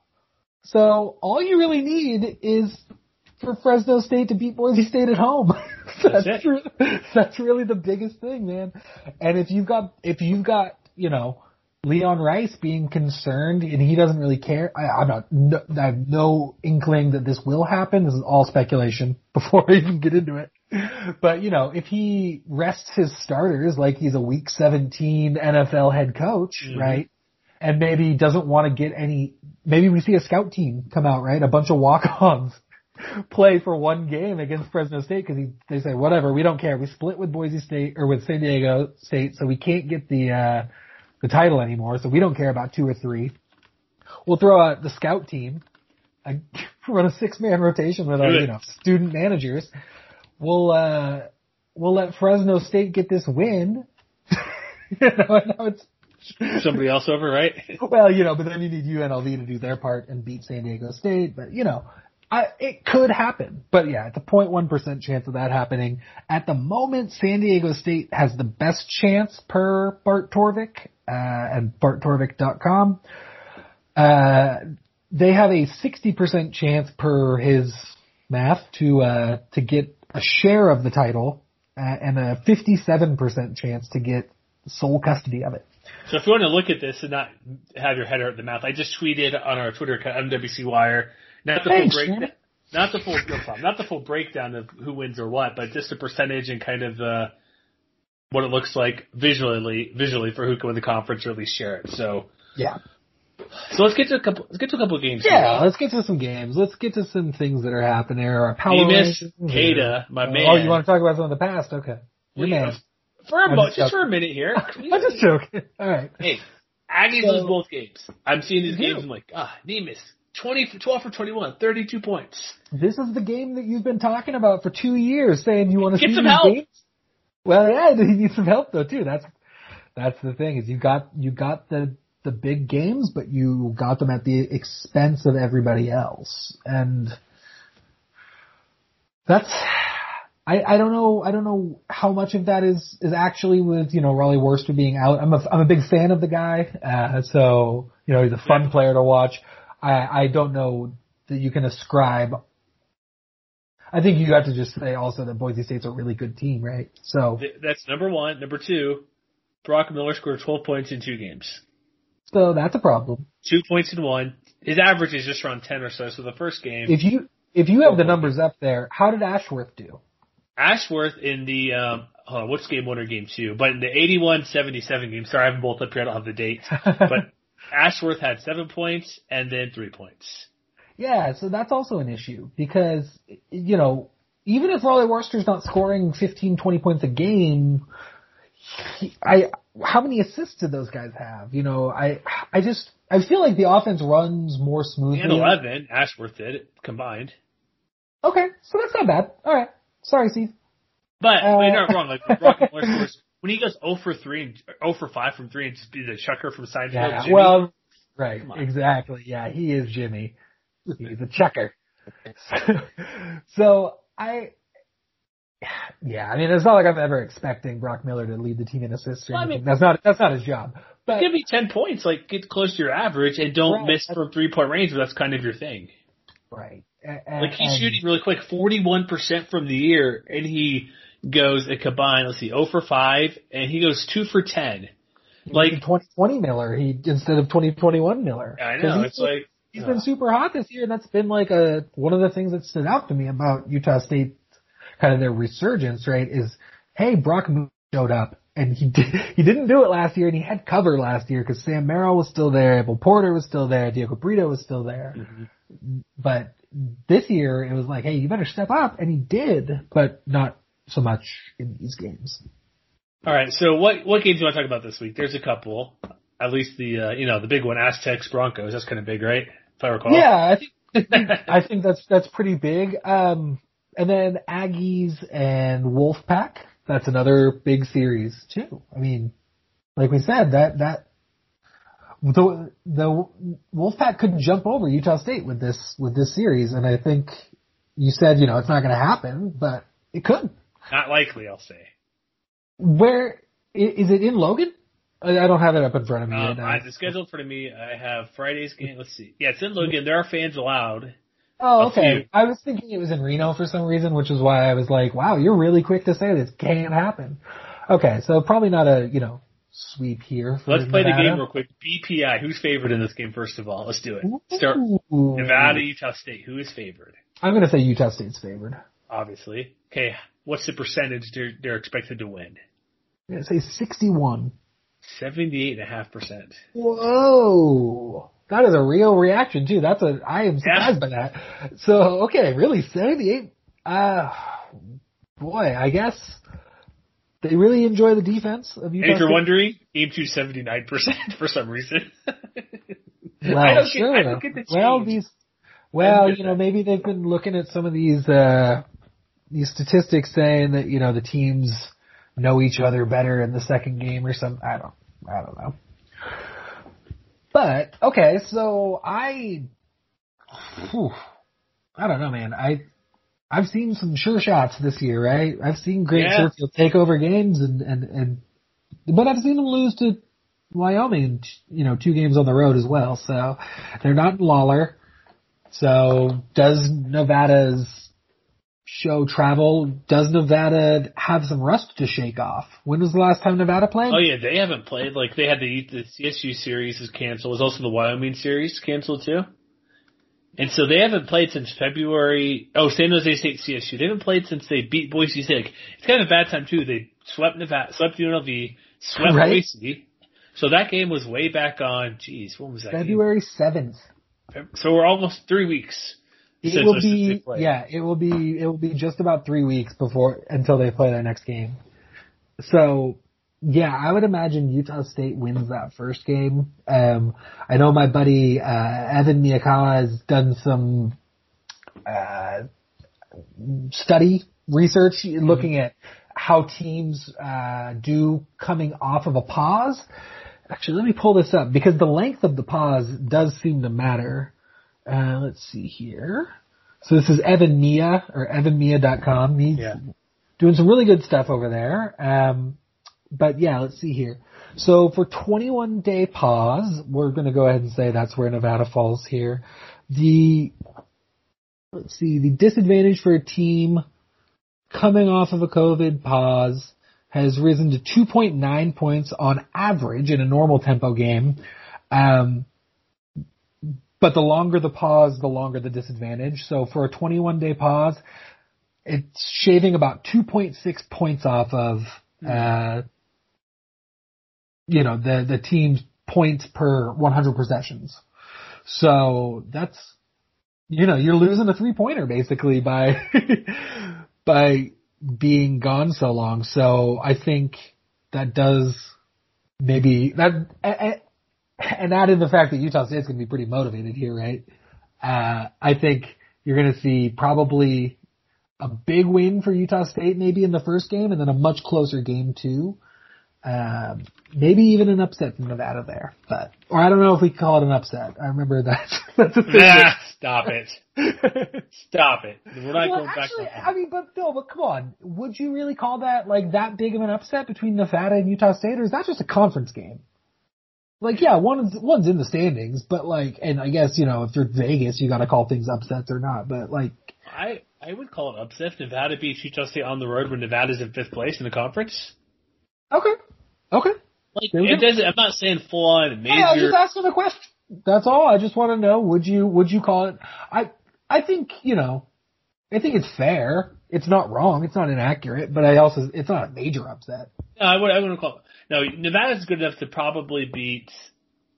So all you really need is for Fresno State to beat Boise State at home. that's That's it. re- that's really the biggest thing, man. And if you've got if you've got you know Leon Rice being concerned and he doesn't really care, I, I'm not. No, I have no inkling that this will happen. This is all speculation before I even get into it. But you know, if he rests his starters like he's a Week 17 NFL head coach, Mhm. right? And maybe doesn't want to get any. Maybe we see a scout team come out, right? A bunch of walk-ons play for one game against Fresno State because they say whatever, we don't care. We split with Boise State or with San Diego State, so we can't get the uh, the title anymore. So we don't care about two or three. We'll throw out the scout team, uh, run a six man rotation with our you know student managers. We'll uh, we'll let Fresno State get this win. you know, it's Somebody else over, right? well, you know, but then you need UNLV to do their part and beat San Diego State. But you know, I, it could happen. But yeah, it's a 0.1 percent chance of that happening. At the moment, San Diego State has the best chance per Bart Torvik uh, and BartTorvik.com. Uh, they have a 60% chance per his math to uh, to get a share of the title uh, and a 57% chance to get sole custody of it. So if you want to look at this and not have your head hurt the mouth, I just tweeted on our Twitter account, MWC Wire, not the Thanks, full breakdown, not the full, no problem, not the full breakdown of who wins or what, but just a percentage and kind of uh, what it looks like visually, visually for who can win the conference or at least share it. So, Yeah. so let's get to a couple, let's get to a couple of games. Yeah, here. let's get to some games. Let's get to some things that are happening. Our power Neemias. Queta, my man. Oh, you want to talk about some of the past? Okay. Your Yeah. man. for a mo- just just for a minute here. I'm just joking. All right. Hey, Aggies So- lose both games. I'm seeing these games. I'm like, ah, Neemias, 20 for 12 for 21, 32 points. This is the game that you've been talking about for two years, saying you want to Get see some help. games. Well, yeah, you need some help though too. That's that's the thing is you got you got the the big games, but you got them at the expense of everybody else, and that's I, I don't know I don't know how much of that is is actually with you know Rollie Worster being out. I'm a I'm a big fan of the guy, uh, so you know he's a fun player to watch. I I don't know that you can ascribe. I think you have to just say also that Boise State's a really good team, right? So That's number one. Number two, Brock Miller scored 12 points in two games. so that's a problem. Two points in one. His average is just around 10 or so. So the first game, If you if you have the numbers up there, how did Ashworth do? Ashworth in the, um, hold on, what's game one or game two? But in the 81-77 game, sorry, I have them both up here. I don't have the date. But Ashworth had seven points and then three points. Yeah, so that's also an issue because, you know, even if Rollie Worster's not scoring 15, 20 points a game, he, I, how many assists did those guys have? You know, I, I just, I feel like the offense runs more smoothly. And 11, Ashworth did combined. Okay, so that's not bad. Alright. Sorry, Steve. But Uh, you're not wrong. Like Miller scores when he goes 0 for 3 and 0 for 5 from 3 and just be the chucker from Seinfeld. Yeah, Jimmy, well, right, exactly. Yeah, he is Jimmy. He's a chucker. so I, yeah, I mean, it's not like I'm ever expecting Brock Miller to lead the team in assists or Well, I mean- that's not that's not his job. But give me 10 points, like get close to your average and don't Right. miss from three point range if that's kind of your thing. right, A- Like he's and- shooting really quick, 41% from the year and he goes a combined, let's see, 0 for 5 and he goes 2 for 10. Like, 2020 Miller, he instead of 2021 Miller. I know, he's it's like, He's uh. been super hot this year, and that's been like a one of the things that stood out to me about Utah State, kind of their resurgence, right? Is hey, Brock showed up, and he did, he didn't do it last year, and he had cover last year because Sam Merrill was still there, Abel Porter was still there, Diego Brito was still there, mm-hmm. but this year it was like, hey, you better step up, and he did, but not so much in these games. All right. So what what games do you want to talk about this week? There's a couple. At least the uh, you know the big one, Aztecs Broncos. That's kind of big, right? If I recall. Yeah, I think I think that's that's pretty big. Um, and then Aggies and Wolfpack. That's another big series too. I mean, like we said, that that the the Wolfpack couldn't jump over Utah State with this with this series, and I think you said you know it's not going to happen, but it could. Not likely, I'll say. Where is it in Logan? I don't have it up in front of me. Um, right now. I, the schedule in front of me, I have Friday's game. Let's see. Yeah, it's in Logan. There are fans allowed. Oh, okay. I was thinking it was in Reno for some reason, which is why I was like, wow, you're really quick to say this can't happen. Okay, so probably not a, you know, sweep here. For Let's play the game real quick. BPI, who's favored in this game? First of all, let's do it. Start Ooh. Nevada, Utah State. Who is favored? I'm gonna say Utah State's favored. Obviously. Okay, what's the percentage they're they're expected to win? I'm gonna say 61. Seventy-eight and a half percent. Whoa. That is a real reaction too. That's a, I am surprised by that. So, okay, really, 78, uh, boy, I guess they really enjoy the defense of Utah And if you're State. wondering, game two seventy nine percent for some reason. Well, I don't sure. get I don't get the change. well, these, well, you know, maybe they've been looking at some of these, uh, these statistics saying that, you know, the teams know each other better in the second game or something. I don't, I don't know. But, okay, so I, whew, I don't know, man. I, I've seen some sure shots this year, right? I've seen great Yeah. Sherfield take over games and, and, and, but I've seen them lose to Wyoming, you know, two games on the road as well. So they're not in Lawler. So does Nevada's show travel? Does Nevada have some rust to shake off? When was the last time Nevada played? Oh yeah, they haven't played. Like they had the eat the CSU series is canceled. Was also the Wyoming series canceled too. And so they haven't played since February. Oh, San Jose State CSU. They haven't played since they beat Boise State. Like, it's kind of a bad time too. They swept Nevada, swept UNLV, swept Right. Boise. So that game was way back on. Geez, when was that? February seventh. So we're almost three weeks. It will be yeah, it will be it will be just about three weeks before until they play their next game. So yeah, I would imagine Utah State wins that first game. Um, I know my buddy uh, Evan Miyakawa has done some uh, study research looking at how teams uh, do coming off of a pause. Actually, let me pull this up because the length of the pause does seem to matter. Uh, let's see here. So this is Evan Miya or evanmiya.com. He's Yeah. doing some really good stuff over there. Um, but yeah, let's see here. So for 21 day pause, we're going to go ahead and say that's where Nevada falls here. The, let's see, the disadvantage for a team coming off of a COVID pause has risen to 2.9 points on average in a normal tempo game. Um, but the longer the pause, the longer the disadvantage. So for a 21 day pause, it's shaving about 2.6 points off of, uh, you know, the, the team's points per 100 possessions. So that's, you know, you're losing a three pointer basically by, by being gone so long. So I think that does maybe that, and- and add in the fact that Utah State's going to be pretty motivated here, right? Uh, I think you're going to see probably a big win for Utah State maybe in the first game and then a much closer game two. Um, maybe even an upset from Nevada there, but, or I don't know if we call it an upset. I remember that. That's a thing. Nah, stop it. Stop it. We're not well, going back. actually, to I mean, but Phil, but come on. Would you really call that like that big of an upset between Nevada and Utah State, or is that just a conference game? Like, yeah, one's one's in the standings, but like, and I guess you know if you're Vegas, you got to call things upsets or not. But like, I I would call it upset if Nevada beats Utah State on the road when Nevada's in fifth place in the conference. okay, okay. Like it go. doesn't. I'm not saying full on major. Hey, I was just asking a question. That's all. I just want to know. Would you would you call it? I I think you know. I think it's fair. It's not wrong. It's not inaccurate. But I also it's not a major upset. No, I would. I wouldn't call. It. No, Nevada's good enough to probably beat.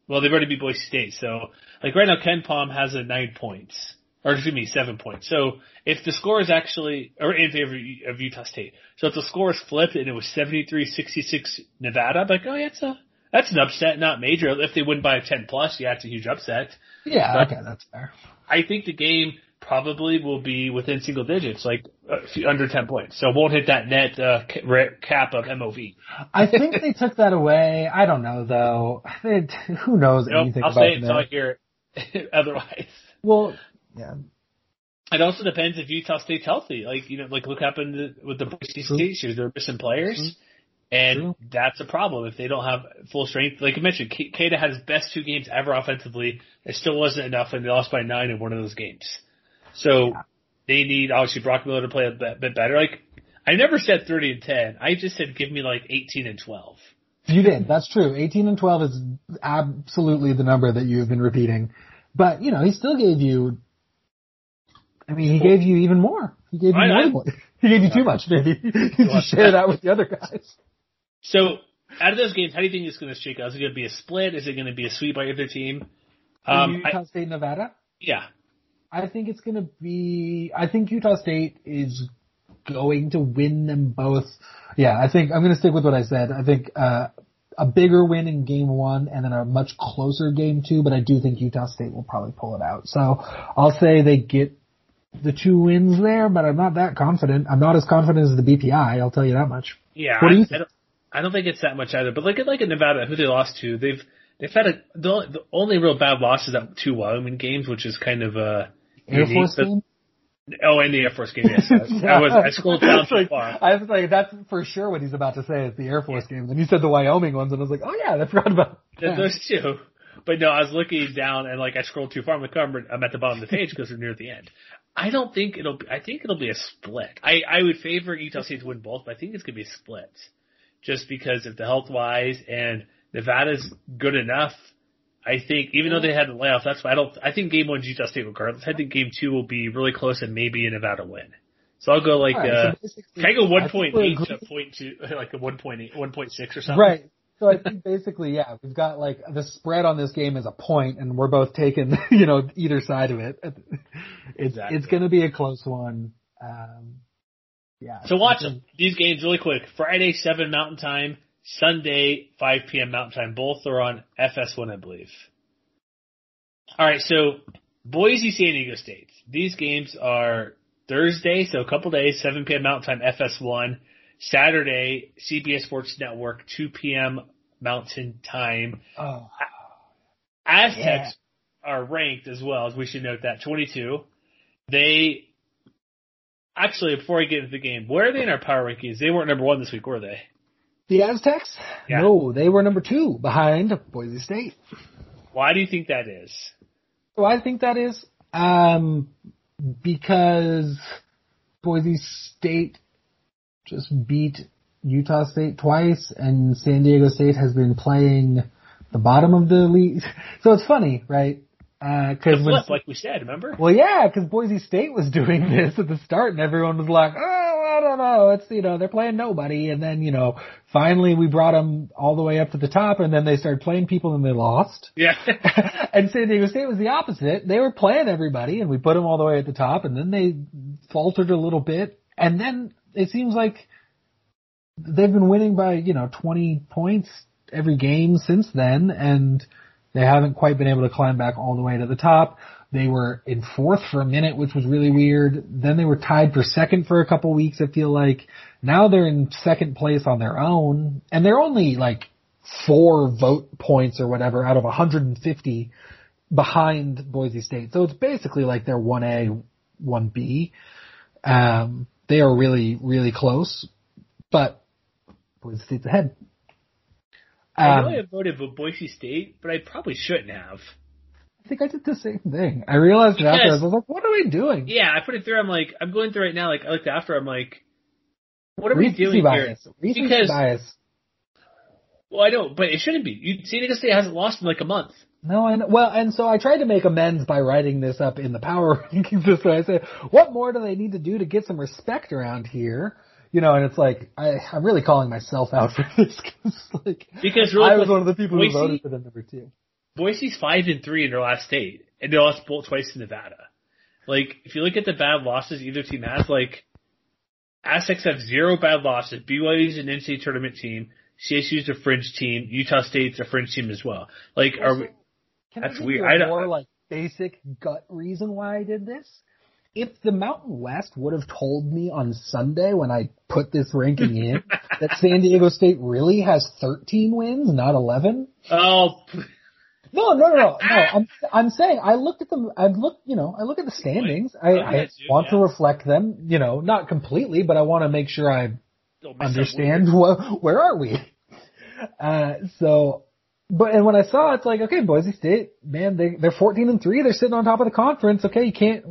Well, they've already beat Boise State, so like right now, KenPom has a nine points, or excuse me, seven points. So if the score is actually, or in favor of Utah State, so if the score is flipped and it was 73-66 Nevada, I'm like, oh yeah, it's a that's an upset, not major. If they win by ten plus, yeah, it's a huge upset. Yeah. But- okay, that's fair. I think the game probably will be within single digits, like few, under 10 points. So won't hit that net uh, cap of MOV. I think they took that away. I don't know though. It, who knows Nope, anything I'll about say it until I hear it. Otherwise, Well, yeah. it also depends if Utah stays healthy. Like you know, like look happened with the Boise. State series. They're missing players, and True. that's a problem if they don't have full strength. Like I mentioned, K- Queta had his best two games ever offensively. It still wasn't enough, and they lost by nine in one of those games. So they need obviously Brock Miller to play a bit, bit better. Like I never said 30 and 10. I just said give me like 18 and 12. You did. That's true. 18 and 12 is absolutely the number that you've been repeating. But, you know, he still gave you, I mean, he gave you even more. He gave you I- more. I- He gave you too much, maybe. you share that with the other guys. So out of those games, how do you think it's going to shake out? Is it going to be a split? Is it going to be a sweep by either team? Um, I- Utah State, Nevada? yeah. I think it's going to be. I think Utah State is going to win them both. Yeah, I think I'm going to stick with what I said. I think uh, a bigger win in game one and then a much closer game two, but I do think Utah State will probably pull it out. So I'll say they get the two wins there, but I'm not that confident. I'm not as confident as the BPI. I'll tell you that much. Yeah, What do you I, I don't. I don't think it's that much either. But look at like in Nevada, who they lost to. They've they've had a the, only- the only real bad loss is that two Wyoming games, which is kind of uh Air Force game. Oh, and the Air Force game. Yes, I was I scrolled down too like, far. I was like, that's for sure what he's about to say is the Air Force games. And you said the Wyoming ones, and I was like, oh yeah, I forgot about that. Those two. But no, I was looking down and like I scrolled too far. I'm like, I'm at the bottom of the page because we're near the end. I don't think it'll. Be, I think it'll be a split. I I would favor Utah State to win both, but I think it's gonna be a split, just because of the health wise and Nevada's good enough. I think even though they had the layoff, that's why I don't. I think game one's Utah State regardless. I think game two will be really close and maybe a Nevada win. So I'll go like right, uh, so can I go one point we're to point two, like a one point eight, one point six or something. Right. So I think basically, yeah, we've got like the spread on this game is a point, and we're both taking, you know, either side of it. It's Exactly. it's going to be a close one. Um, yeah. So watch them. These games really quick. Friday, 7 Mountain Time. Sunday, 5 p.m. Mountain Time. Both are on FS1, I believe. Alright, so Boise, San Diego State. These games are Thursday, so a couple days, 7 p.m. Mountain Time, FS1. Saturday, CBS Sports Network, 2 p.m. Mountain Time. Oh, Aztecs are ranked as well, as we should note that, 22. They, actually, before I get into the game, where are they in our power rankings? They weren't number one this week, were they? The Aztecs? Yeah. No, they were number two behind Boise State. Why do you think that is? So I think that is um, because Boise State just beat Utah State twice, and San Diego State has been playing the bottom of the league. So it's funny, right? Because flip, like we said, remember? well, yeah, because Boise State was doing this at the start, and everyone was like, "Oh, I don't know, it's you know they're playing nobody," and then you know finally we brought them all the way up to the top, and then they started playing people and they lost. Yeah. and San Diego State was the opposite. They were playing everybody, and we put them all the way at the top, and then they faltered a little bit, and then it seems like they've been winning by you know 20 points every game since then, and they haven't quite been able to climb back all the way to the top. They were in fourth for a minute, which was really weird. Then they were tied for second for a couple weeks, I feel like. Now they're in second place on their own, and they're only like four vote points or whatever out of 150 behind Boise State. So it's basically like they're 1A, 1B. Um, they are really, really close, but Boise State's ahead. I know Um, I voted for Boise State, but I probably shouldn't have. I think I did the same thing. I realized it after. I was like, "What are we doing?" Yeah, I put it through. I'm like, I'm going through right now. Like, I looked after. I'm like, what are Recency we doing bias. here? Recency Because bias. well, I don't, but it shouldn't be. You, San Diego State hasn't lost in like a month. No, and. Well, and so I tried to make amends by writing this up in the power rankings this way. I said, what more do they need to do to get some respect around here? You know, and it's like, I, I'm really calling myself out for this because like, Because really I was one of the people who voted for them number two. Boise's five and three in their last state, and they lost both twice to Nevada. Like, if you look at the bad losses either team has, like, Aztecs have zero bad losses. BYU's an NCAA tournament team. CSU's a fringe team. Utah State's a fringe team as well. Like, are we? Can That's weird. I a don't- more like basic gut reason why I did this? If the Mountain West would have told me on Sunday when I put this ranking in that San Diego State really has 13 wins, not 11, Oh, No, no, no, no, no. I'm I'm saying I looked at them. I look, you know, I look at the standings. I, I want to reflect them. You know, not completely, but I want to make sure I don't mess up understand weird. wh- where are we. Uh, so, but and when I saw it, it's like okay, Boise State, man, they they're 14 and three. They're sitting on top of the conference. Okay, you can't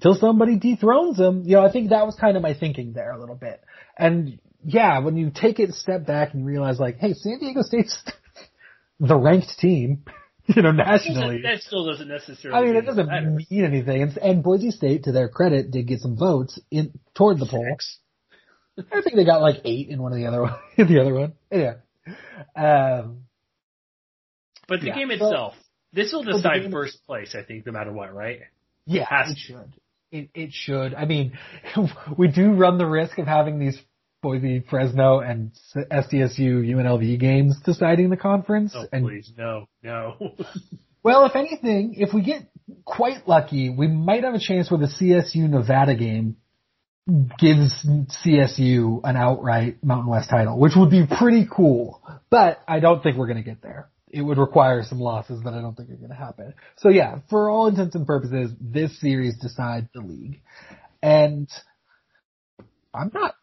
till somebody dethrones them. You know, I think that was kind of my thinking there a little bit. And yeah, when you take it a step back and realize like, hey, San Diego State's the ranked team, you know, nationally. That still doesn't necessarily. I mean, it doesn't better. mean anything. And, and Boise State, to their credit, did get some votes in toward the polls. I think they got like eight in one of the other one. In the other one, yeah. Um, But the Yeah, game so- itself, this will decide game- first place, I think, no matter what, right? yeah, Has it should. It it should. I mean, we do run the risk of having these Boise, Fresno, and SDSU UNLV games deciding the conference. Oh, and please, no, no. Well, if anything, if we get quite lucky, we might have a chance where the CSU Nevada game gives CSU an outright Mountain West title, which would be pretty cool. But I don't think we're going to get there. It would require some losses that I don't think are going to happen. So yeah, for all intents and purposes, this series decides the league. And I'm not,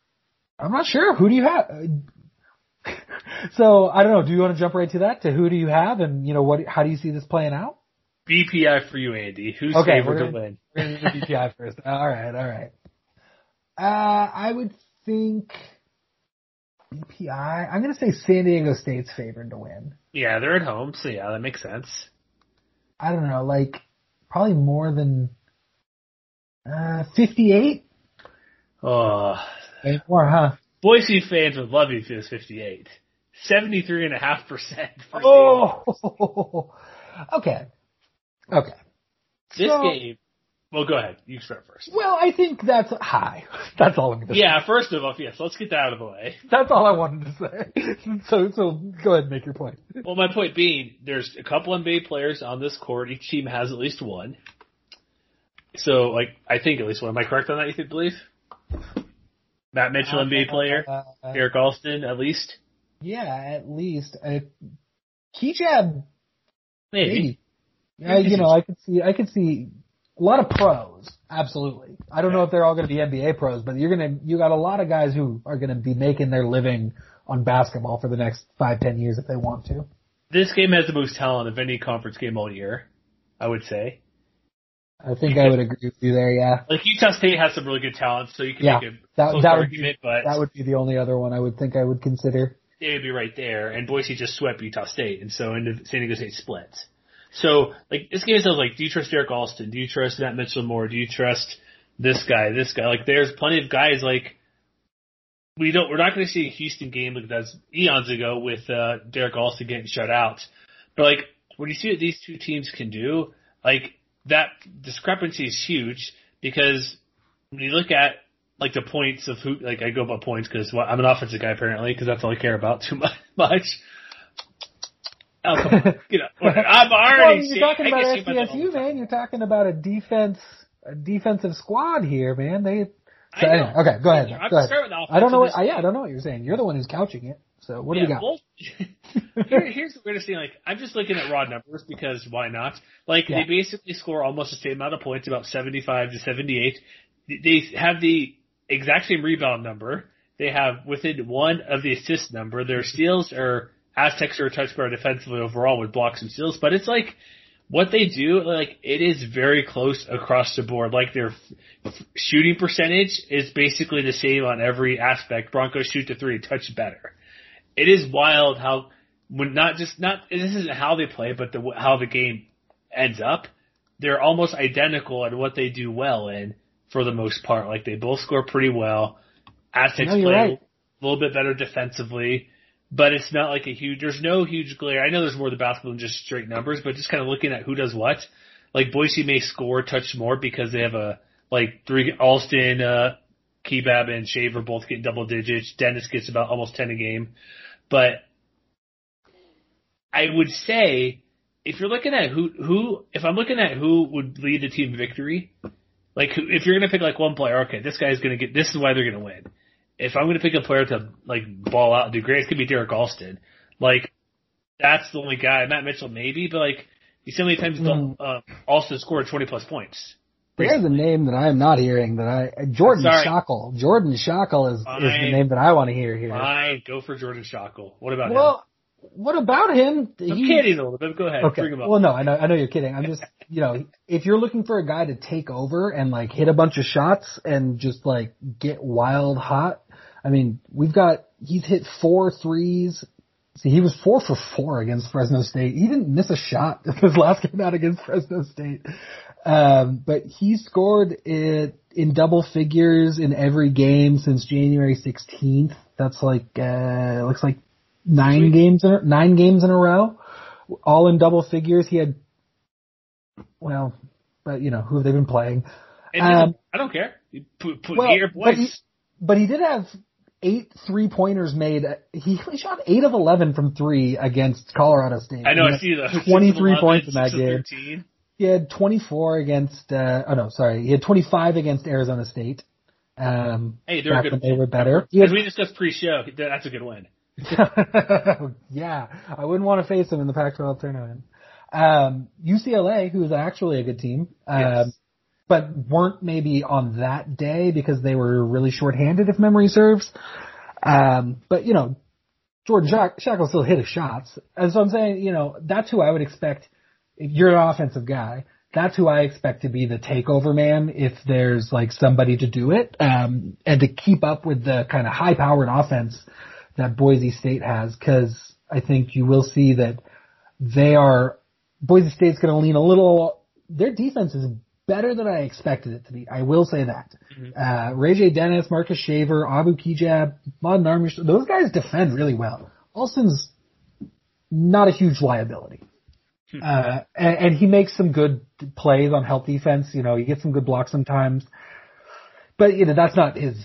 I'm not sure. Who do you have? So I don't know. Do you want to jump right to that? To who do you have, and you know what? How do you see this playing out? BPI for you, Andy. Who's Okay, favored to win? We're gonna do BPI first. All right, all right. Uh, I would think BPI. I'm gonna say San Diego State's favored to win. Yeah, they're at home, so yeah, that makes sense. I don't know, like probably more than uh 58. Oh, More, huh? Boise fans would love you if it was 58. 73.5% for Oh, okay, okay. this so- game. Well, go ahead. You start first. Well, I think that's high. That's all I'm gonna say. Yeah, first of all, yes, let's get that out of the way. That's all I wanted to say. So, so go ahead and make your point. Well, my point being, there's a couple NBA players on this court. Each team has at least one. So, like, I think at least one. Am I correct on that, you could believe? Matt Mitchell, NBA player. Uh, Eric Alston, at least. Yeah, at least. Uh, Kigab, Maybe. maybe. Yeah, you know, I could see, I could see a lot of pros. Absolutely. I don't know if they're all going to be NBA pros, but you're gonna, you got a lot of guys who are going to be making their living on basketball for the next five, ten years if they want to. This game has the most talent of any conference game all year, I would say. I think I would agree with you there. Yeah. Like Utah State has some really good talent, so you can Yeah. make a That, that would be, argument, but that would be the only other one I would think I would consider. they would be right there. And Boise just swept Utah State, and so into San Diego State splits. So like this game sounds like, do you trust Derrick Alston? Do you trust Matt Mitchell more? Do you trust this guy? This guy? Like there's plenty of guys like we don't. We're not going to see a Houston game like that's eons ago with uh, Derrick Alston getting shut out. But like when you see what these two teams can do, like that discrepancy is huge because when you look at like the points of who, like I go by points because well, I'm an offensive guy apparently because that's all I care about too much. much. Oh, come on. You know. I'm Well, already you're talking about can see myself all the SDSU, man. You're talking about a defense, a defensive squad here, man. They. So anyway, okay, go ahead. I'm Go ahead. starting with the I don't know what. I, yeah, I don't know what you're saying. You're the one who's couching it. So what yeah, do we got? Well, here, here's the weirdest thing. Like, I'm just looking at raw numbers because why not? Like, Yeah. they basically score almost the same amount of points, about 75 to 78. They have the exact same rebound number. They have within one of the assist number. Their steals are Aztecs are a touch better defensively overall with blocks and steals, but it's like what they do, like it is very close across the board. Like their f- shooting percentage is basically the same on every aspect. Broncos shoot to three, touch better. It is wild how when not just not this isn't how they play, but the how the game ends up. They're almost identical at what they do well in for the most part. Like they both score pretty well. Aztecs No, play right. a little bit better defensively, but it's not like a huge. There's no huge glare. I know there's more to basketball than just straight numbers, but just kind of looking at who does what. Like Boise may score touch more because they have a like three Alston, uh, Kigab and Shaver both get double digits. Dennis gets about almost ten a game, but I would say if you're looking at who who if I'm looking at who would lead the team victory, like if you're gonna pick like one player, okay, this guy's gonna get this is why they're gonna win. If I'm gonna pick a player to like ball out and do great, it's gonna be Derrick Alston. Like that's the only guy. Matt Mitchell maybe, but like you see how many times Mm. uh, Alston scored 20 plus points. There's a name that I am not hearing that I Jordan Sorry. Schakel. Jordan Schakel is, is the name that I want to hear here. Fine, go for Jordan Schakel. What about him? Well, what about him? I'm He- kidding a little bit. Go ahead. Okay. Him. Well, no, I know, I know you're kidding. I'm just, you know, if you're looking for a guy to take over and like hit a bunch of shots and just like get wild hot, I mean, we've got, he's hit four threes. See, he was four for four against Fresno State. He didn't miss a shot in his last game out against Fresno State. Um, but he scored it in double figures in every game since January 16th. That's like, uh, looks like nine games in a, nine games in a row, all in double figures. He had, well, but you know who have they been playing? Um, I don't care. Put, put well, here, but he, but he did have eight three pointers made. He shot eight of eleven from three against Colorado State. I know. I see the 23 points in that game. 13. He had 24 against, uh, oh no, sorry, he had 25 against Arizona State. Um, Hey, they're a good they were better. As we discussed pre-show, that's a good win. yeah, I wouldn't want to face them in the Pac-12 tournament. Um, UCLA, who is actually a good team, um, Yes. But weren't maybe on that day because they were really shorthanded, if memory serves. Um, but you know, Jordan Shack- Schakel still hit his shots, and so I'm saying, you know, that's who I would expect. If you're an offensive guy, that's who I expect to be the takeover man if there's like somebody to do it, um, and to keep up with the kind of high-powered offense that Boise State has, because I think you will see that they are Boise State's going to lean a little. Their defense is better than I expected it to be. I will say that. Uh, Ray J. Dennis, Marcus Shaver, Abu Kigab, Mladen Armus, those guys defend really well. Alston's not a huge liability. Uh, and, and he makes some good plays on help defense. You know, he gets some good blocks sometimes. But, you know, that's not his,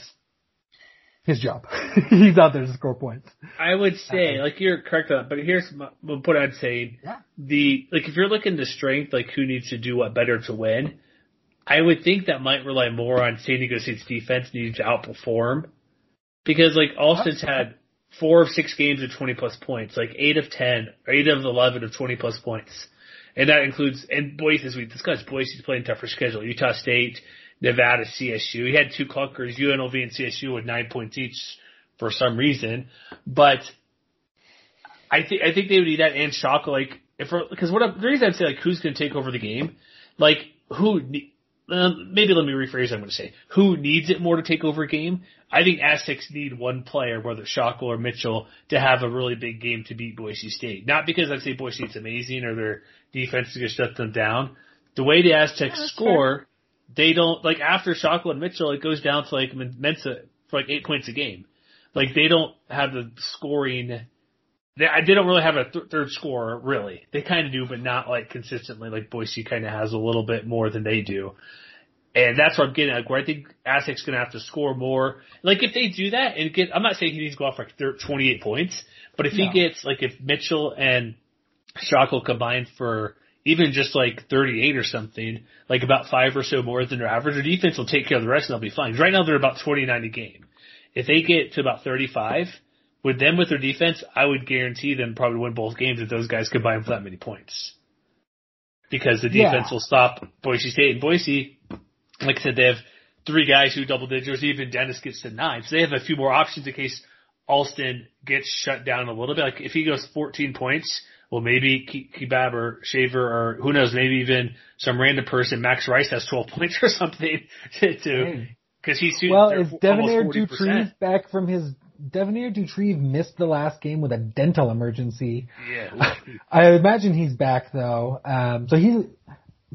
his job. He's out there to score points. I would say, like you're correct on, that, but here's my, what I'd say. Yeah. The like if you're looking to strength, like who needs to do what better to win, I would think that might rely more on San Diego State's defense needing to outperform, because like Alston's had four of six games of 20 plus points, like eight of 10, or eight of 11 of 20 plus points, and that includes and Boise as we discussed, Boise's playing tougher schedule. Utah State, Nevada, CSU. He had two clunkers, UNLV and CSU with nine points each for some reason, but I think I think they would need that and shock like if because what the reason I'd say like who's going to take over the game, like who Um, maybe let me rephrase what I'm going to say who needs it more to take over a game. I think Aztecs need one player, whether Schakel or Mitchell, to have a really big game to beat Boise State. Not because I'd say Boise State's amazing or their defense is going to shut them down. The way the Aztecs score, they don't like after Schakel and Mitchell, it goes down to like Mensah for like eight points a game. Like they don't have the scoring. They, I- they don't really have a th- third scorer, really. They kind of do, but not like consistently. Like Boise kind of has a little bit more than they do, and that's what I'm getting at. Where I think Aztecs going to have to score more. Like if they do that and get, I'm not saying he needs to go off like thir- 28 points, but if No. he gets like if Mitchell and Schakel combined for even just like 38 or something, like about five or so more than their average, their defense will take care of the rest and they'll be fine. Right now they're about 29 a game. If they get to about 35, with them with their defense, I would guarantee them probably win both games if those guys combine for that many points. Because the defense Yeah. will stop Boise State and Boise. Like I said, they have three guys who double digits. Even Dennis gets to nine, so they have a few more options in case Alston gets shut down a little bit. Like if he goes 14 points, well maybe Ke- Kigab or Shaver or who knows, maybe even some random person, Max Rice has 12 points or something to, to cause he's shooting Well, is f- Devonaire almost 40%. Doutrive back from his Devonaire Doutrive missed the last game with a dental emergency. Yeah. I imagine he's back though. Um, so he's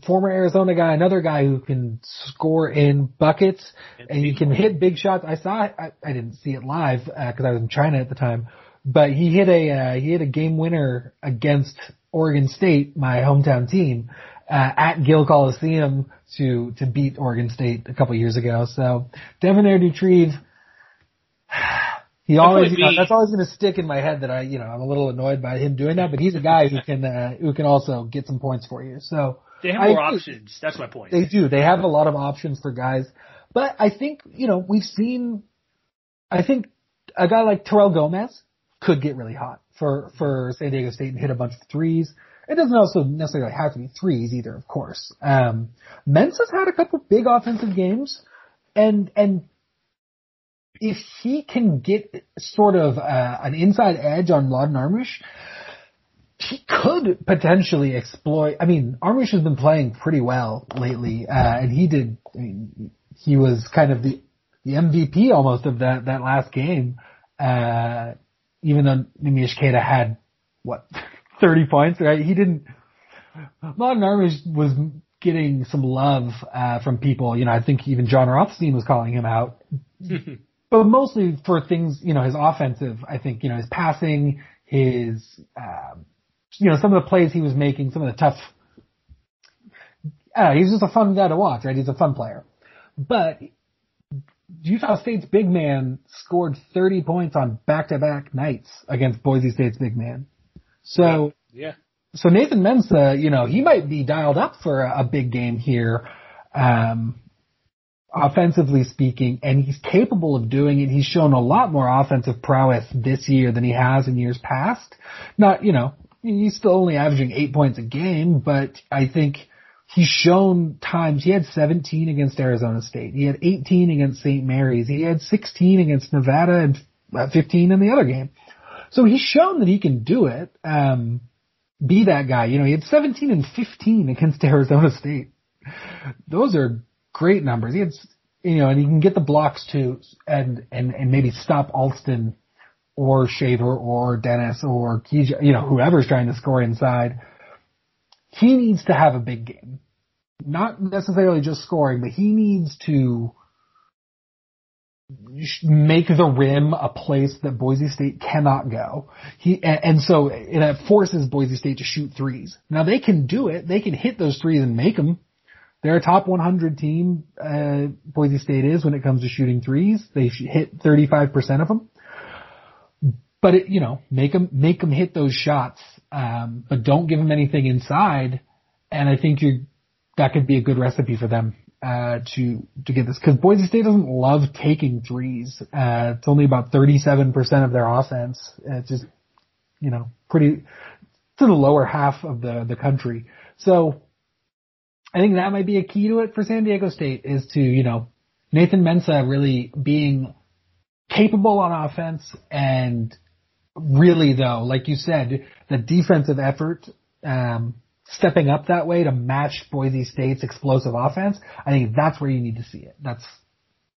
former Arizona guy, another guy who can score in buckets and he can hit big shots. I saw, I, I didn't see it live because I was in China at the time, but he hit a uh, he hit a game winner against Oregon State, my hometown team, uh, at Gill Coliseum to to beat Oregon State a couple years ago. So Devonaire Doutrive. He always, you know, that's always going to stick in my head that I, you know, I'm a little annoyed by him doing that, but he's a guy who can, uh, who can also get some points for you. So They have more agree. options. That's my point. They do. They have a lot of options for guys. But I think, you know, we've seen, I think a guy like Terrell Gomez could get really hot for, for San Diego State and hit a bunch of threes. It doesn't also necessarily have to be threes either, of course. Um, Mensah's had a couple big offensive games and, and if he can get sort of, uh, an inside edge on Mladen Armus, he could potentially exploit. I mean, Armish has been playing pretty well lately, uh, and he did. I mean, he was kind of the the MVP almost of that that last game. Uh, even though Neemias Queta had what 30 points, right? He didn't. Mladen Armus was getting some love uh, from people. You know, I think even Jon Rothstein was calling him out, but mostly for things. You know, his offensive. I think you know his passing, his um, you know some of the plays he was making, some of the tough. Uh, he's just a fun guy to watch, right? He's a fun player, but Utah State's big man scored 30 points on back-to-back nights against Boise State's big man. So yeah. So Nathan Mensah, you know, he might be dialed up for a, a big game here, um, offensively speaking, and he's capable of doing it. He's shown a lot more offensive prowess this year than he has in years past. Not, you know, he's still only averaging eight points a game, but I think he's shown times he had 17 against Arizona State. He had 18 against St. Mary's. He had 16 against Nevada and 15 in the other game. So he's shown that he can do it. Um, be that guy. You know, he had 17 and 15 against Arizona State. Those are great numbers. He had, you know, and he can get the blocks too, and and and maybe stop Alston or Shaver or Dennis or Kija, you know, whoever's trying to score inside. He needs to have a big game. Not necessarily just scoring, but he needs to make the rim a place that Boise State cannot go. He and so it forces Boise State to shoot threes. Now they can do it; they can hit those threes and make them. They're a top 100 team. Uh, Boise State is when it comes to shooting threes. They hit 35% of them. But it, you know, make them make them hit those shots, um, but don't give them anything inside. And I think you that could be a good recipe for them uh, to to get this because Boise State doesn't love taking threes. Uh, it's only about 37% of their offense. It's just you know pretty to the lower half of the the country. So I think that might be a key to it for San Diego State is to you know Nathan Mensah really being capable on offense and really though, like you said, the defensive effort. Um, stepping up that way to match Boise State's explosive offense, I think that's where you need to see it. That's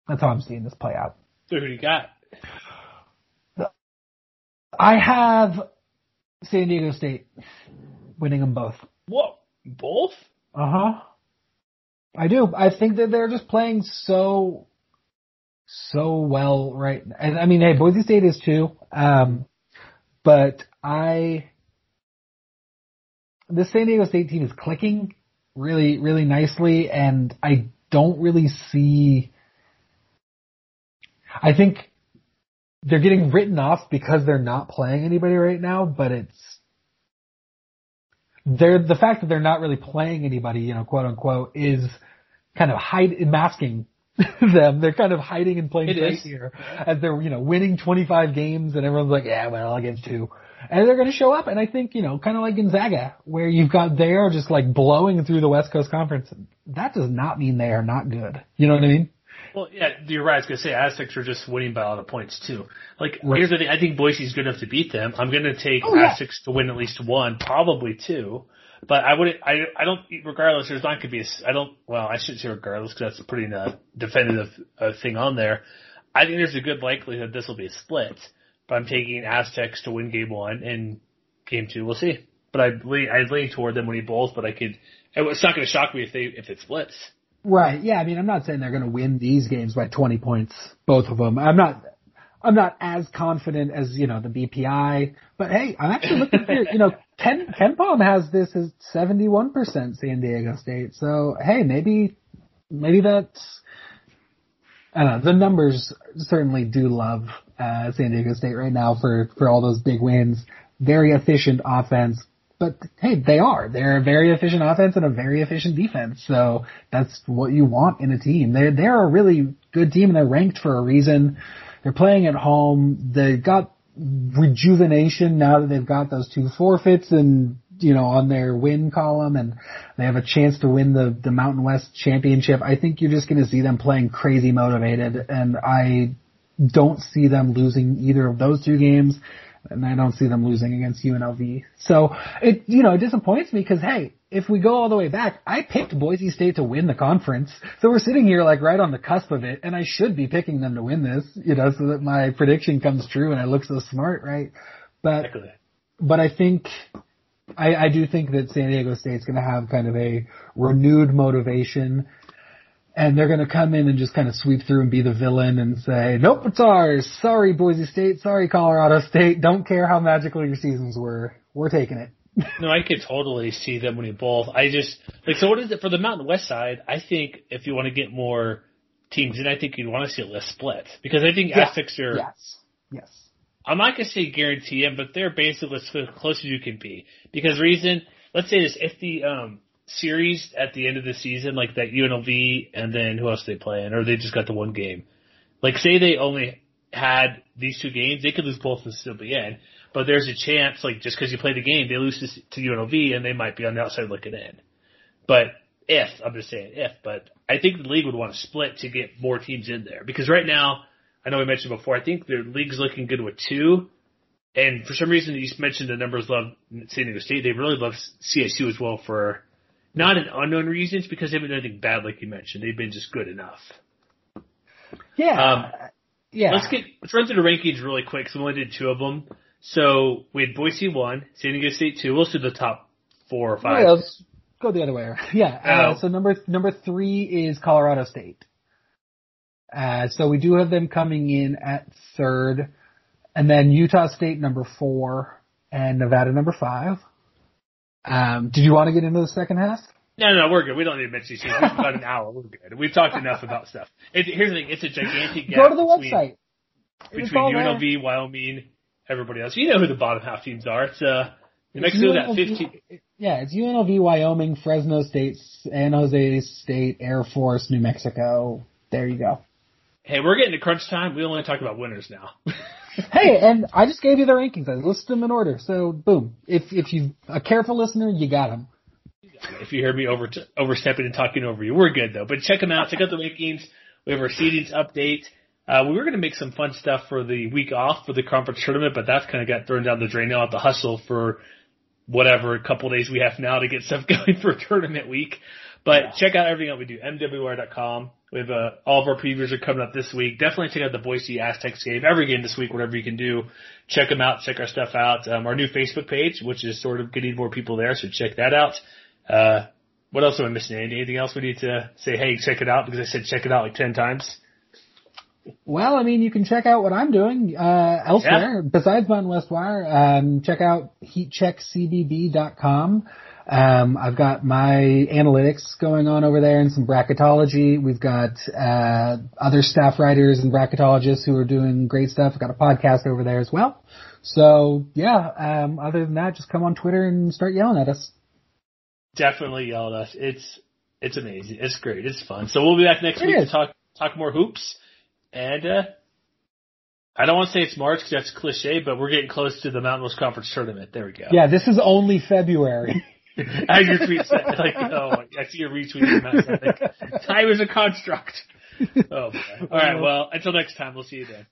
that's how I'm seeing this play out. So who do you got? I have San Diego State winning them both. What? Both? Uh huh. I do. I think that they're just playing so so well right. And I mean, hey, Boise State is too. Um, but I the San Diego State team is clicking really, really nicely, and I don't really see. I think they're getting written off because they're not playing anybody right now, but it's they're the fact that they're not really playing anybody, you know, quote unquote, is kind of hide masking them. They're kind of hiding in plain sight here as they're, you know, winning 25 games and everyone's like, yeah, well, against two. And they're going to show up. And I think, you know, kind of like Gonzaga, where you've got they are just like blowing through the West Coast Conference. That does not mean they are not good. You know what I mean? Well, yeah, you're right. I was going to say Aztecs are just winning by a lot of points too. Like, right. here's the thing. I think Boise's good enough to beat them. I'm going to take oh, yeah. Aztecs to win at least one, probably two. But I wouldn't. I, I don't, regardless, there's not going to be a, I don't, well, I shouldn't say regardless because that's putting a pretty uh, definitive uh, thing on there. I think there's a good likelihood this will be a split, but I'm taking Aztecs to win game one and game two, we'll see. But I lean, I lean toward them winning both, but I could, it's not going to shock me if they, if it splits. Right. Yeah. I mean, I'm not saying they're going to win these games by 20 points, both of them. I'm not, I'm not as confident as, you know, the BPI, but hey, I'm actually looking here, you know, Ken, KenPom has this as 71% San Diego State. So, hey, maybe, maybe that's, I don't know, the numbers certainly do love, uh, San Diego State right now for, for all those big wins. Very efficient offense, but hey, they are. They're a very efficient offense and a very efficient defense. So that's what you want in a team. They're, they're a really good team and they're ranked for a reason. They're playing at home. They got rejuvenation now that they've got those two forfeits and you know on their win column and they have a chance to win the the Mountain West championship. I think you're just going to see them playing crazy motivated and I don't see them losing either of those two games and I don't see them losing against UNLV. So it, you know, it disappoints me because hey, if we go all the way back, I picked Boise State to win the conference. So we're sitting here like right on the cusp of it, and I should be picking them to win this, you know, so that my prediction comes true and I look so smart, right? But, Exactly. but I think, I, I do think that San Diego State's going to have kind of a renewed motivation and they're going to come in and just kind of sweep through and be the villain and say, nope, it's ours. Sorry, Boise State. Sorry, Colorado State. Don't care how magical your seasons were. We're taking it. No, I could totally see them winning both. I just like so. What is it for the Mountain West side? I think if you want to get more teams in, I think you'd want to see a less split because I think Yeah. Aztecs are. Yes. Yes. I'm not gonna say guarantee them, but they're basically as close as you can be. Because reason, let's say this: if the um series at the end of the season, like that UNLV, and then who else they playing, or they just got the one game. Like say they only had these two games, they could lose both and still be in. But there's a chance, like just because you play the game, they lose to, to UNLV, and they might be on the outside looking in. But if I'm just saying if, but I think the league would want to split to get more teams in there because right now, I know we mentioned before, I think the league's looking good with two. And for some reason, you mentioned the numbers love San Diego State. They really love CSU as well for not an unknown reasons because they haven't done anything bad like you mentioned. They've been just good enough. Yeah. Um, yeah. Let's get let's run through the rankings really quick. because we only did two of them. So we had Boise one, San Diego State two. We'll do the top four or five. Yeah, let's go the other way around. Yeah. Uh, Oh. so number number three is Colorado State. Uh, so we do have them coming in at third, and then Utah State number four, and Nevada number five. Um, did you want to get into the second half? No, no, we're good. We don't need to mention these things. We've got an hour. We're good. We've talked enough about stuff. It, here's the thing. It's a gigantic gap Go to the between, website. It's between all there. UNLV, Wyoming, everybody else. You know who the bottom half teams are. It's uh, New It's Mexico UNLV 15. Yeah, it's UNLV, Wyoming, Fresno State, San Jose State, Air Force, New Mexico. There you go. Hey, we're getting to crunch time. We only talk about winners now. Hey, and I just gave you the rankings. I listed them in order. So boom. If if you a careful listener, you got them. if you hear me over overstepping and talking over you, we're good though. But check them out. Check out the rankings. We have our seedings update. Uh, we were going to make some fun stuff for the week off for the conference tournament, but that's kind of got thrown down the drain now at the hustle for whatever a couple days we have now to get stuff going for tournament week. But check out everything that we do, MWR.com. We have uh, all of our previews are coming up this week. Definitely check out the Boise Aztecs game, every game this week, whatever you can do. Check them out, check our stuff out. Um, our new Facebook page, which is sort of getting more people there, so check that out. Uh, what else am I missing? Andy? Anything else we need to say? Hey, check it out because I said check it out like ten times. Well, I mean, you can check out what I'm doing uh, elsewhere besides Mountain West Wire. Um, check out heatcheckcbb.com. Um, I've got my analytics going on over there and some bracketology. We've got uh, other staff writers and bracketologists who are doing great stuff. I've got a podcast over there as well. So yeah, um, other than that, just come on Twitter and start yelling at us. Definitely yell at us. It's it's amazing. It's great. It's fun. So we'll be back next It week is. to talk talk more hoops. And uh, I don't want to say it's March because that's cliche, but we're getting close to the Mountain West Conference tournament. There we go. Yeah, this is only February. As your tweet said, like, oh, I see your retweet. I think time is a construct. Oh, boy. All right. Well, until next time, we'll see you then.